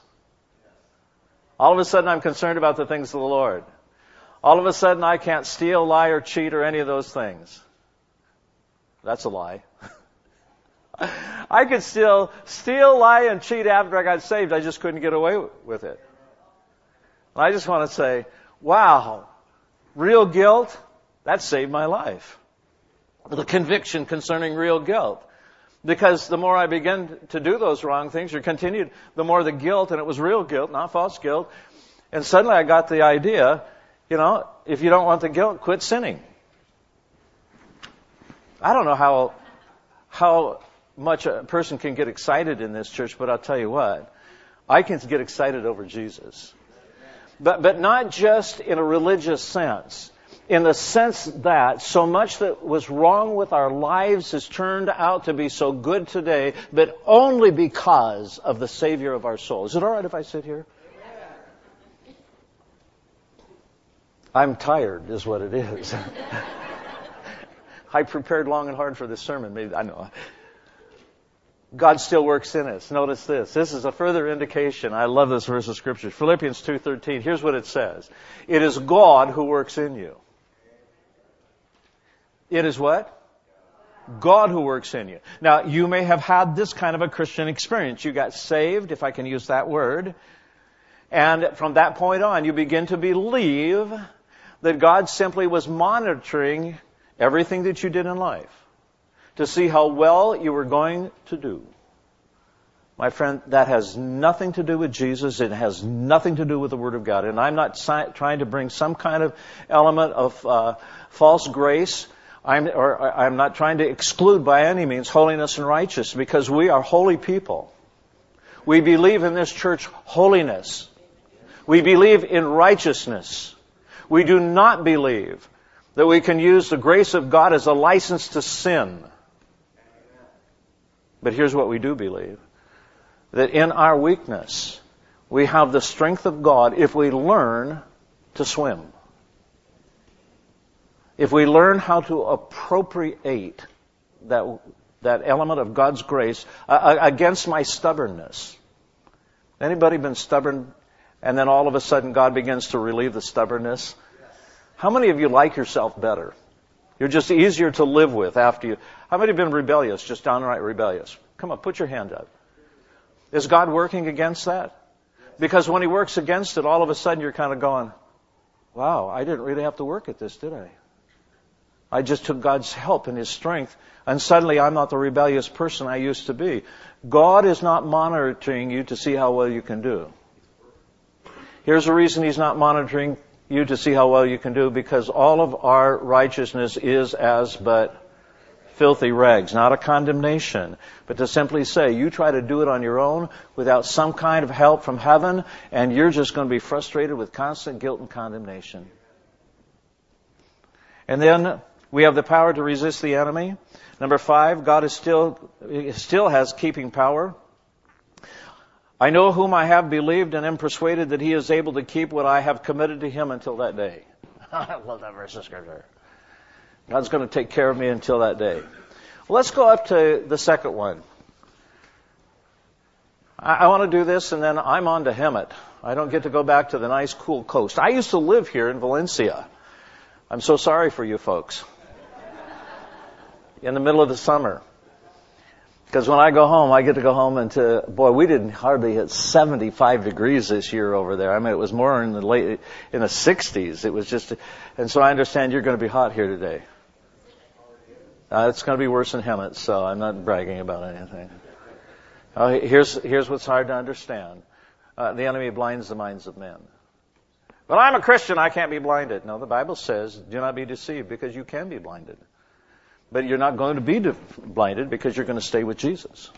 All of a sudden I'm concerned about the things of the Lord. All of a sudden, I can't steal, lie, or cheat, or any of those things. That's a lie. (laughs) I could still steal, lie, and cheat after I got saved. I just couldn't get away with it. And I just want to say, wow, real guilt, that saved my life. The conviction concerning real guilt. Because the more I began to do those wrong things or continued, the more the guilt, and it was real guilt, not false guilt. And suddenly I got the idea you know, if you don't want the guilt, quit sinning. I don't know how, how much a person can get excited in this church, but I'll tell you what, I can get excited over Jesus. But, but not just in a religious sense. In the sense that so much that was wrong with our lives has turned out to be so good today, but only because of the Savior of our soul. Is it alright if I sit here? I'm tired, is what it is. (laughs) I prepared long and hard for this sermon. Maybe I know. God still works in us. Notice this. This is a further indication. I love this verse of scripture. Philippians 2:13. Here's what it says. It is God who works in you. It is what? God who works in you. Now, you may have had this kind of a Christian experience. You got saved, if I can use that word. And from that point on, you begin to believe that God simply was monitoring everything that you did in life to see how well you were going to do. My friend, that has nothing to do with Jesus. It has nothing to do with the Word of God. And I'm not si- trying to bring some kind of element of uh, false grace. I'm, or I'm not trying to exclude by any means holiness and righteousness because we are holy people. We believe in this church holiness. We believe in righteousness. We do not believe that we can use the grace of God as a license to sin. But here's what we do believe. That in our weakness, we have the strength of God if we learn to swim. If we learn how to appropriate that, that element of God's grace uh, against my stubbornness. Anybody been stubborn and then all of a sudden God begins to relieve the stubbornness. How many of you like yourself better? You're just easier to live with after you. How many have been rebellious, just downright rebellious? Come on, put your hand up. Is God working against that? Because when He works against it, all of a sudden you're kind of going, wow, I didn't really have to work at this, did I? I just took God's help and His strength, and suddenly I'm not the rebellious person I used to be. God is not monitoring you to see how well you can do. Here's the reason He's not monitoring you to see how well you can do, because all of our righteousness is as but filthy rags, not a condemnation, but to simply say, you try to do it on your own without some kind of help from heaven, and you're just going to be frustrated with constant guilt and condemnation. And then we have the power to resist the enemy. Number five, God is still, still has keeping power. I know whom I have believed and am persuaded that he is able to keep what I have committed to him until that day. (laughs) I love that verse of scripture. God's going to take care of me until that day. Well, let's go up to the second one. I, I want to do this and then I'm on to Hemet. I don't get to go back to the nice, cool coast. I used to live here in Valencia. I'm so sorry for you folks. In the middle of the summer. Because when I go home, I get to go home and to, boy, we didn't hardly hit 75 degrees this year over there. I mean, it was more in the late, in the 60s. It was just, and so I understand you're going to be hot here today. Uh, it's going to be worse than Hemet, so I'm not bragging about anything. Uh, here's, here's what's hard to understand. Uh, the enemy blinds the minds of men. Well, I'm a Christian, I can't be blinded. No, the Bible says, do not be deceived because you can be blinded. But you're not going to be blinded because you're going to stay with Jesus.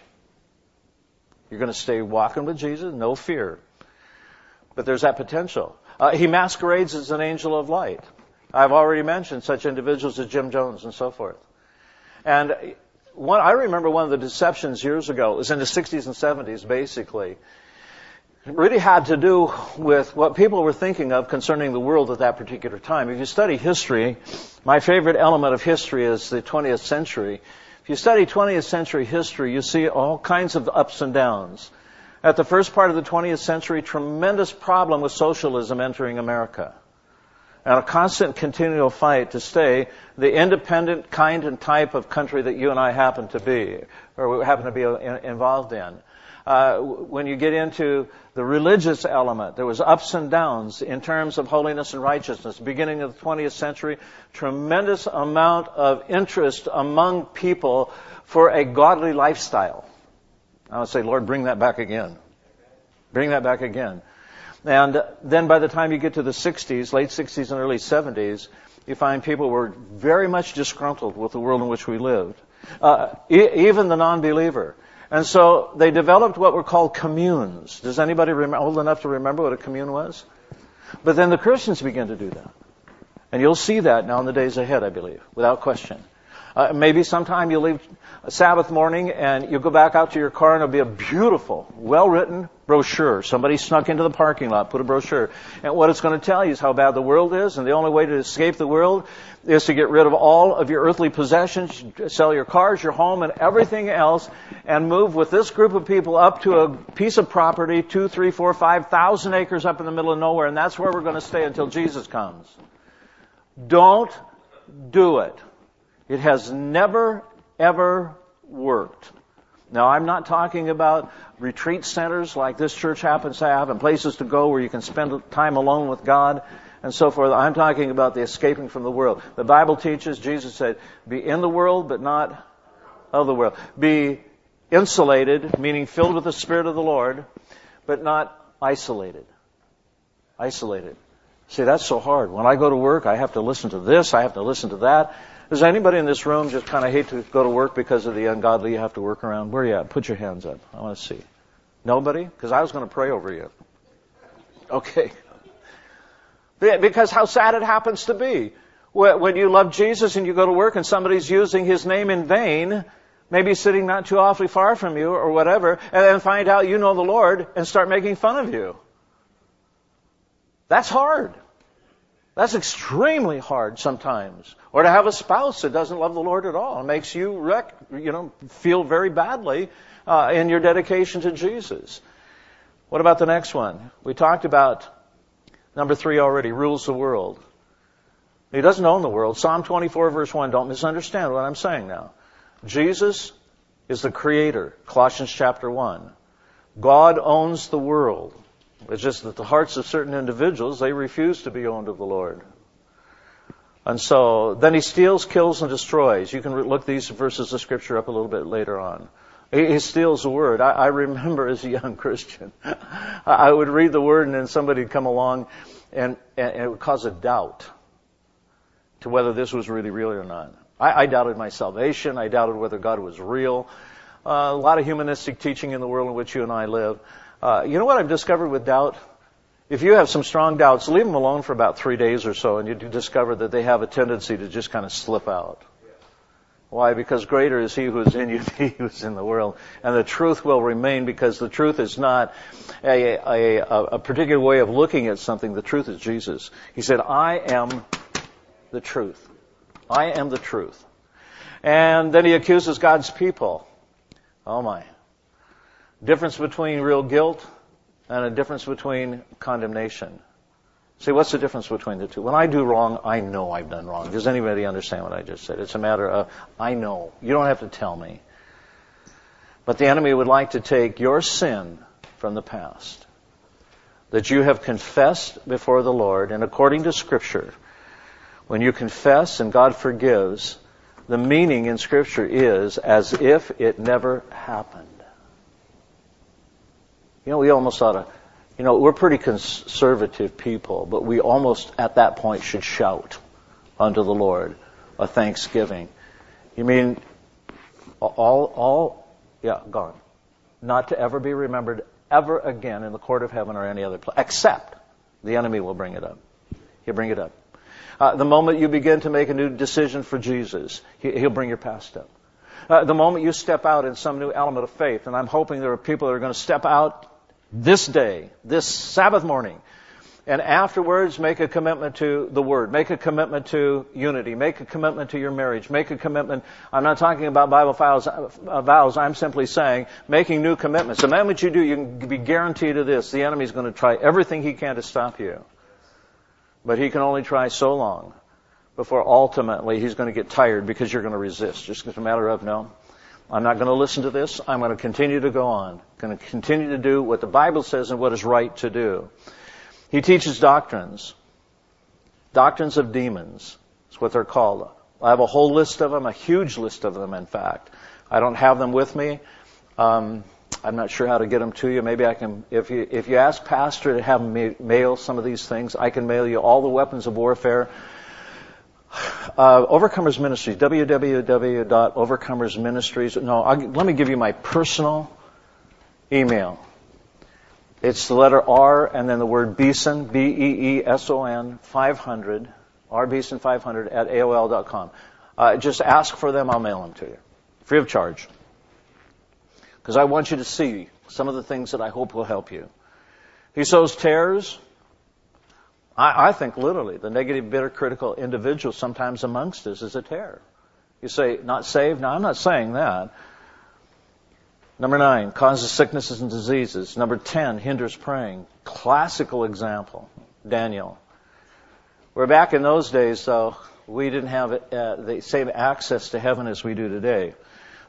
You're going to stay walking with Jesus, no fear. But there's that potential. Uh, he masquerades as an angel of light. I've already mentioned such individuals as Jim Jones and so forth. And one, I remember one of the deceptions years ago, it was in the 60s and 70s basically. Really had to do with what people were thinking of concerning the world at that particular time. If you study history, my favorite element of history is the 20th century. If you study 20th century history, you see all kinds of ups and downs. At the first part of the 20th century, tremendous problem with socialism entering America and a constant continual fight to stay the independent kind and type of country that you and I happen to be, or we happen to be involved in. Uh, when you get into the religious element, there was ups and downs in terms of holiness and righteousness. Beginning of the 20th century, tremendous amount of interest among people for a godly lifestyle. I would say, Lord, bring that back again. Bring that back again. And then by the time you get to the 60s, late 60s and early 70s, you find people were very much disgruntled with the world in which we lived. Uh, e- even the non-believer. And so they developed what were called communes. Does anybody remember, old enough to remember what a commune was? But then the Christians began to do that. And you'll see that now in the days ahead, I believe, without question. Uh, maybe sometime you'll leave Sabbath morning and you'll go back out to your car and it'll be a beautiful, well-written brochure. Somebody snuck into the parking lot, put a brochure. And what it's going to tell you is how bad the world is and the only way to escape the world is to get rid of all of your earthly possessions, sell your cars, your home, and everything else and move with this group of people up to a piece of property, two, three, four, five thousand acres up in the middle of nowhere and that's where we're going to stay until Jesus comes. Don't do it. It has never, ever worked. Now, I'm not talking about retreat centers like this church happens to have and places to go where you can spend time alone with God and so forth. I'm talking about the escaping from the world. The Bible teaches, Jesus said, be in the world, but not of the world. Be insulated, meaning filled with the Spirit of the Lord, but not isolated. Isolated. See, that's so hard. When I go to work, I have to listen to this, I have to listen to that. Does anybody in this room just kind of hate to go to work because of the ungodly you have to work around? Where are you at? Put your hands up. I want to see. Nobody? Because I was going to pray over you. Okay. Because how sad it happens to be. When you love Jesus and you go to work and somebody's using his name in vain, maybe sitting not too awfully far from you or whatever, and then find out you know the Lord and start making fun of you. That's hard. That's extremely hard sometimes. Or to have a spouse that doesn't love the Lord at all. It makes you wreck, you know, feel very badly uh, in your dedication to Jesus. What about the next one? We talked about number three already, rules the world. He doesn't own the world. Psalm 24 verse 1, don't misunderstand what I'm saying now. Jesus is the creator, Colossians chapter 1. God owns the world. It's just that the hearts of certain individuals, they refuse to be owned of the Lord. And so, then he steals, kills, and destroys. You can look these verses of scripture up a little bit later on. He steals the word. I, I remember as a young (laughs) Christian, I would read the word and then somebody would come along and, and it would cause a doubt to whether this was really real or not. I, I doubted my salvation. I doubted whether God was real. Uh, a lot of humanistic teaching in the world in which you and I live. Uh, you know what I've discovered with doubt? If you have some strong doubts, leave them alone for about three days or so, and you discover that they have a tendency to just kind of slip out. Why? Because greater is He who is in you (laughs) than He who is in the world. And the truth will remain because the truth is not a, a, a, particular way of looking at something. The truth is Jesus. He said, I am the truth. I am the truth. And then He accuses God's people. Oh my. Difference between real guilt and a difference between condemnation. See, what's the difference between the two? When I do wrong, I know I've done wrong. Does anybody understand what I just said? It's a matter of, I know. You don't have to tell me. But the enemy would like to take your sin from the past that you have confessed before the Lord, and according to Scripture, when you confess and God forgives, the meaning in Scripture is as if it never happened. You know, we almost ought to, you know, we're pretty conservative people, but we almost at that point should shout unto the Lord a thanksgiving. You mean all, all, yeah, gone. Not to ever be remembered ever again in the court of heaven or any other place, except the enemy will bring it up. He'll bring it up. Uh, the moment you begin to make a new decision for Jesus, he, will bring your past up. Uh, the moment you step out in some new element of faith, and I'm hoping there are people that are going to step out this day, this Sabbath morning, and afterwards make a commitment to the Word, make a commitment to unity, make a commitment to your marriage, make a commitment. I'm not talking about Bible vows, uh, vows I'm simply saying making new commitments. The moment you do, you can be guaranteed of this. The enemy is going to try everything he can to stop you. But he can only try so long before ultimately he's going to get tired because you're going to resist. Just a matter of, no, I'm not going to listen to this. I'm going to continue to go on. Going to continue to do what the Bible says and what is right to do. He teaches doctrines. Doctrines of demons. That's what they're called. I have a whole list of them, a huge list of them, in fact. I don't have them with me. Um, I'm not sure how to get them to you. Maybe I can, if you, if you ask Pastor to have me mail some of these things, I can mail you all the weapons of warfare. Uh, Overcomers Ministries, www.overcomersministries. No, I'll, let me give you my personal email. It's the letter R and then the word Beeson, B-E-E-S-O-N, 500, rbeeson 500 at AOL.com. Uh, just ask for them, I'll mail them to you. Free of charge. Because I want you to see some of the things that I hope will help you. He sows tares. I, I think literally the negative, bitter, critical individual sometimes amongst us is a terror. You say, not saved? No, I'm not saying that. Number nine, causes sicknesses and diseases. Number ten, hinders praying. Classical example, Daniel. We're back in those days, though, we didn't have uh, the same access to heaven as we do today.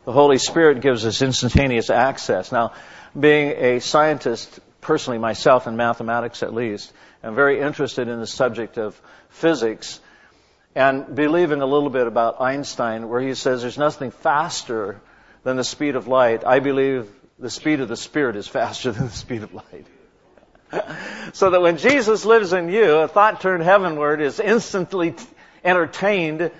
The Holy Spirit gives us instantaneous access. Now, being a scientist, personally myself in mathematics at least, I'm very interested in the subject of physics and believing a little bit about Einstein where he says there's nothing faster than the speed of light. I believe the speed of the Spirit is (laughs) faster than the speed of light. (laughs) so that when Jesus lives in you, a thought turned heavenward is instantly entertained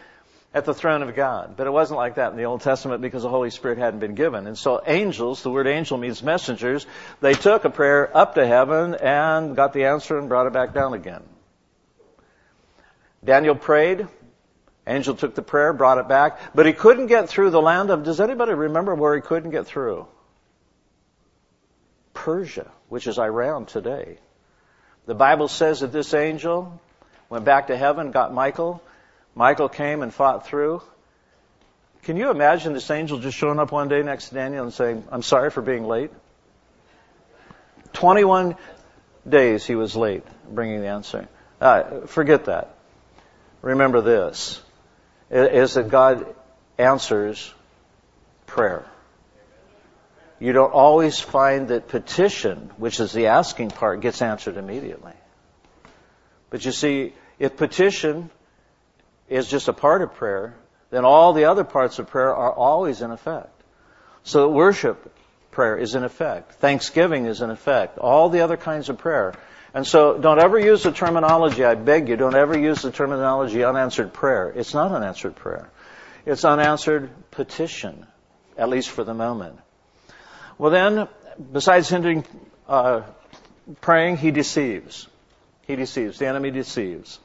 at the throne of God. But it wasn't like that in the Old Testament because the Holy Spirit hadn't been given. And so angels, the word angel means messengers, they took a prayer up to heaven and got the answer and brought it back down again. Daniel prayed. Angel took the prayer, brought it back, but he couldn't get through the land of, does anybody remember where he couldn't get through? Persia, which is Iran today. The Bible says that this angel went back to heaven, got Michael, Michael came and fought through. Can you imagine this angel just showing up one day next to Daniel and saying, I'm sorry for being late? 21 days he was late bringing the answer. Uh, forget that. Remember this, is that God answers prayer. you don't always find that petition, which is the asking part, gets answered immediately. But you see, if petition is just a part of prayer, then all the other parts of prayer are always in effect. So worship prayer is in effect. Thanksgiving is in effect. All the other kinds of prayer. And so don't ever use the terminology, I beg you, don't ever use the terminology unanswered prayer. It's not unanswered prayer. It's unanswered petition, at least for the moment. Well then, besides hindering uh, praying, he deceives. He deceives. The enemy deceives.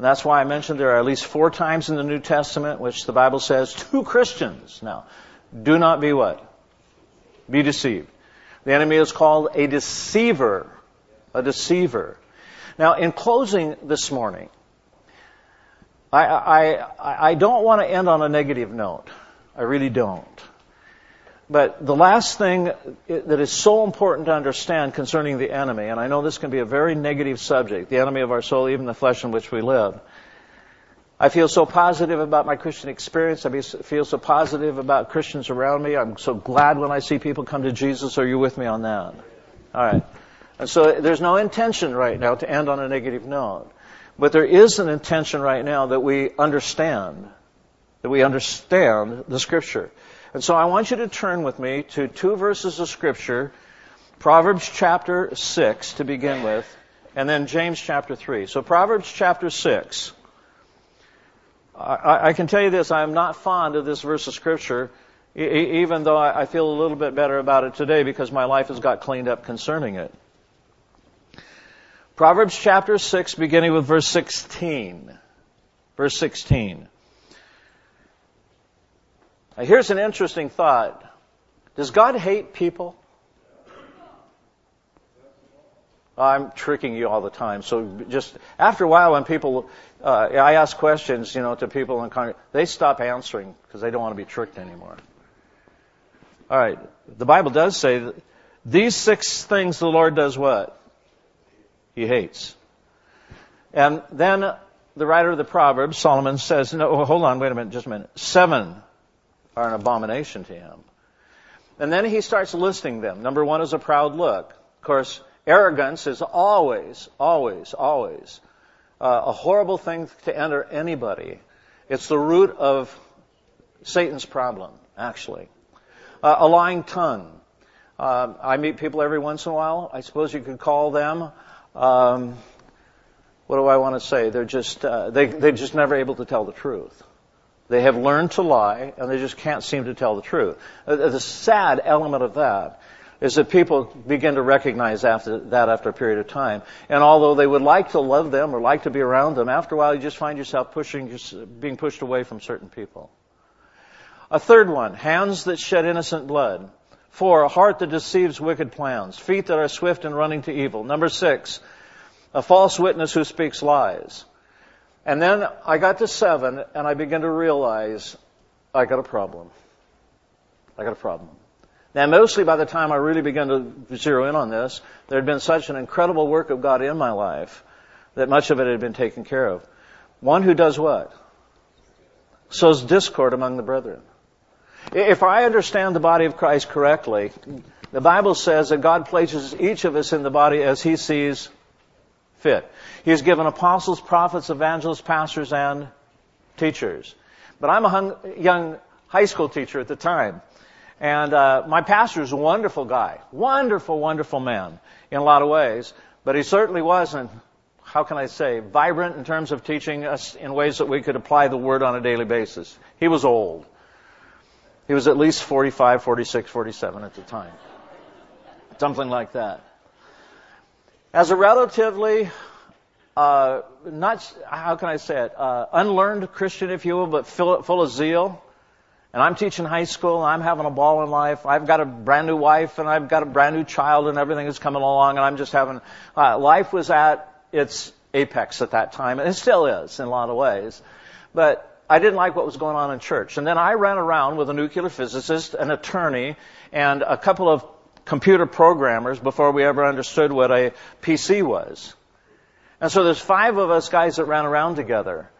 And that's why I mentioned there are at least four times in the New Testament which the Bible says to Christians. Now, do not be what? Be deceived. The enemy is called a deceiver. A deceiver. Now, in closing this morning, I, I, I don't want to end on a negative note. I really don't. But the last thing that is so important to understand concerning the enemy, and I know this can be a very negative subject, the enemy of our soul, even the flesh in which we live. I feel so positive about my Christian experience. I feel so positive about Christians around me. I'm so glad when I see people come to Jesus. Are you with me on that? All right. And so there's no intention right now to end on a negative note. But there is an intention right now that we understand, that we understand the scripture. And so I want you to turn with me to two verses of Scripture, Proverbs chapter 6 to begin with, and then James chapter 3. So Proverbs chapter 6. I, I can tell you this, I am not fond of this verse of Scripture, even though I feel a little bit better about it today because my life has got cleaned up concerning it. Proverbs chapter 6, beginning with verse 16. Verse 16. Now, here's an interesting thought. Does God hate people? I'm tricking you all the time. So just after a while, when people, uh, I ask questions, you know, to people in Congress, they stop answering because they don't want to be tricked anymore. All right. The Bible does say these six things the Lord does what? He hates. And then the writer of the Proverbs, Solomon, says, no, hold on, wait a minute, just a minute. Seven are an abomination to him. And then he starts listing them. Number one is a proud look. Of course, arrogance is always, always, always uh, a horrible thing to enter anybody. It's the root of Satan's problem, actually. Uh, a lying tongue. Uh, I meet people every once in a while. I suppose you could call them. Um, what do I want to say? They're just uh, they they're just never able to tell the truth. They have learned to lie, and they just can't seem to tell the truth. Uh, the sad element of that is that people begin to recognize after that after a period of time. And although they would like to love them or like to be around them, after a while you just find yourself pushing, being pushed away from certain people. A third one, hands that shed innocent blood. Four, a heart that deceives wicked plans. Feet that are swift in running to evil. Number six, a false witness who speaks lies. And then I got to seven and I began to realize I got a problem. I got a problem. Now, mostly by the time I really began to zero in on this, there had been such an incredible work of God in my life that much of it had been taken care of. One who does what? Sows discord among the brethren. If I understand the body of Christ correctly, the Bible says that God places each of us in the body as He sees fit. He has given apostles, prophets, evangelists, pastors, and teachers. But I'm a hung, young high school teacher at the time. And uh, my pastor is a wonderful guy. Wonderful, wonderful man in a lot of ways. But he certainly wasn't, how can I say, vibrant in terms of teaching us in ways that we could apply the word on a daily basis. He was old. He was at least 45, 46, 47 at the time. Something like that. As a relatively uh, not how can I say it, uh, unlearned Christian, if you will, but full, full of zeal. And I'm teaching high school, and I'm having a ball in life. I've got a brand new wife, and I've got a brand new child, and everything is coming along, and I'm just having. Uh, life was at its apex at that time, and it still is in a lot of ways. But I didn't like what was going on in church. And then I ran around with a nuclear physicist, an attorney, and a couple of computer programmers before we ever understood what a PC was. And so there's five of us guys that ran around together.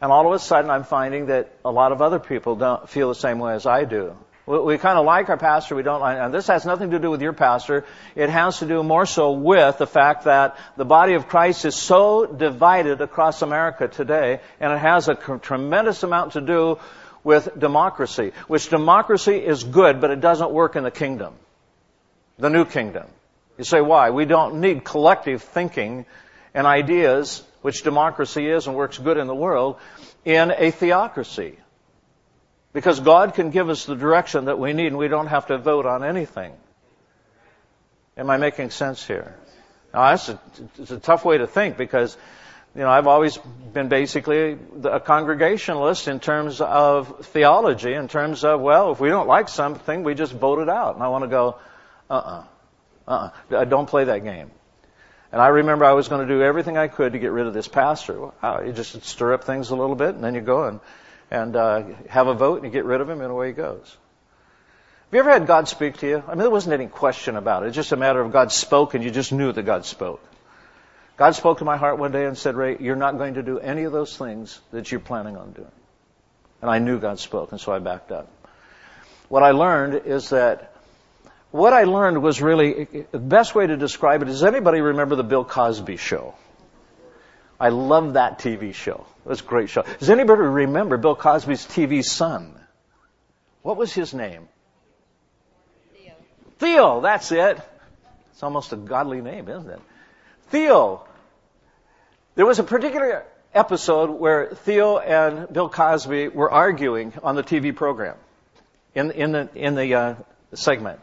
And all of a sudden I'm finding that a lot of other people don't feel the same way as I do. We, we kind of like our pastor, we don't like, and this has nothing to do with your pastor. It has to do more so with the fact that the body of Christ is so divided across America today, and it has a tremendous amount to do with democracy, which democracy is good, but it doesn't work in the kingdom, the new kingdom. You say, why? We don't need collective thinking and ideas, which democracy is and works good in the world, in a theocracy. Because God can give us the direction that we need and we don't have to vote on anything. Am I making sense here? Now that's a, it's a tough way to think because, you know, I've always been basically a congregationalist in terms of theology, in terms of, well, if we don't like something, we just vote it out. And I want to go, uh-uh, uh-uh, don't play that game. And I remember I was going to do everything I could to get rid of this pastor. Wow, you just stir up things a little bit and then you go and and uh, have a vote and you get rid of him and away he goes. Have you ever had God speak to you? I mean, there wasn't any question about it. It's just a matter of God spoke and you just knew that God spoke. God spoke to my heart one day and said, Ray, you're not going to do any of those things that you're planning on doing. And I knew God spoke and so I backed up. What I learned is that what I learned was really the best way to describe it. Does anybody remember the Bill Cosby show? I love that TV show. It was a great show. Does anybody remember Bill Cosby's TV son? What was his name? Theo. Theo, that's it. It's almost a godly name, isn't it? Theo. There was a particular episode where Theo and Bill Cosby were arguing on the TV program in, in the, in the uh, segment.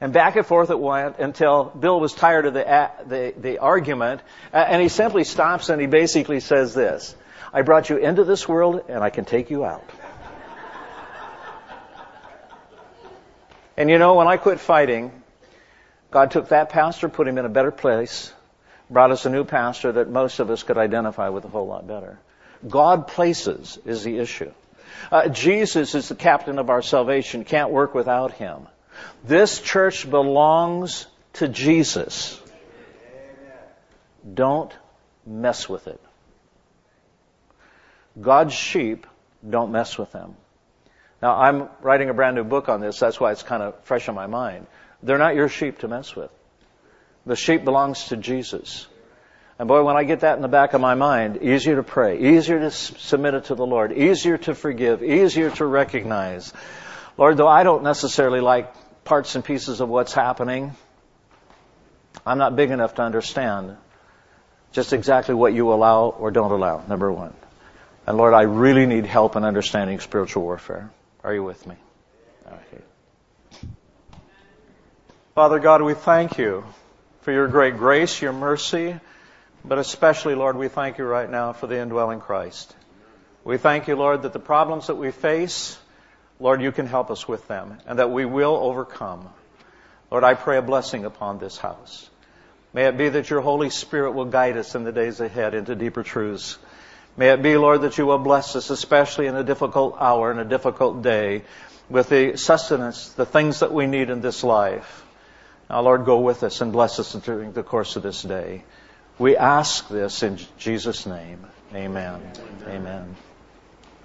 And back and forth it went until Bill was tired of the, the, the argument, and he simply stops and he basically says this. I brought you into this world and I can take you out. and you know, when I quit fighting, God took that pastor, put him in a better place, brought us a new pastor that most of us could identify with a whole lot better. God places is the issue. Uh, Jesus is the captain of our salvation. Can't work without him. This church belongs to Jesus. Don't mess with it. God's sheep, don't mess with them. Now, I'm writing a brand new book on this. That's why it's kind of fresh on my mind. They're not your sheep to mess with. The sheep belongs to Jesus. And boy, when I get that in the back of my mind, easier to pray, easier to submit it to the Lord, easier to forgive, easier to recognize. Lord, though I don't necessarily like parts and pieces of what's happening, I'm not big enough to understand just exactly what you allow or don't allow, number one. And Lord, I really need help in understanding spiritual warfare. Are you with me? Okay. Father God, we thank you for your great grace, your mercy, but especially, Lord, we thank you right now for the indwelling Christ. We thank you, Lord, that the problems that we face, Lord, you can help us with them and that we will overcome. Lord, I pray a blessing upon this house. May it be that your Holy Spirit will guide us in the days ahead into deeper truths. May it be, Lord, that you will bless us, especially in a difficult hour, and a difficult day, with the sustenance, the things that we need in this life. Now, Lord, go with us and bless us during the course of this day. We ask this in Jesus' name. Amen. Amen. Amen.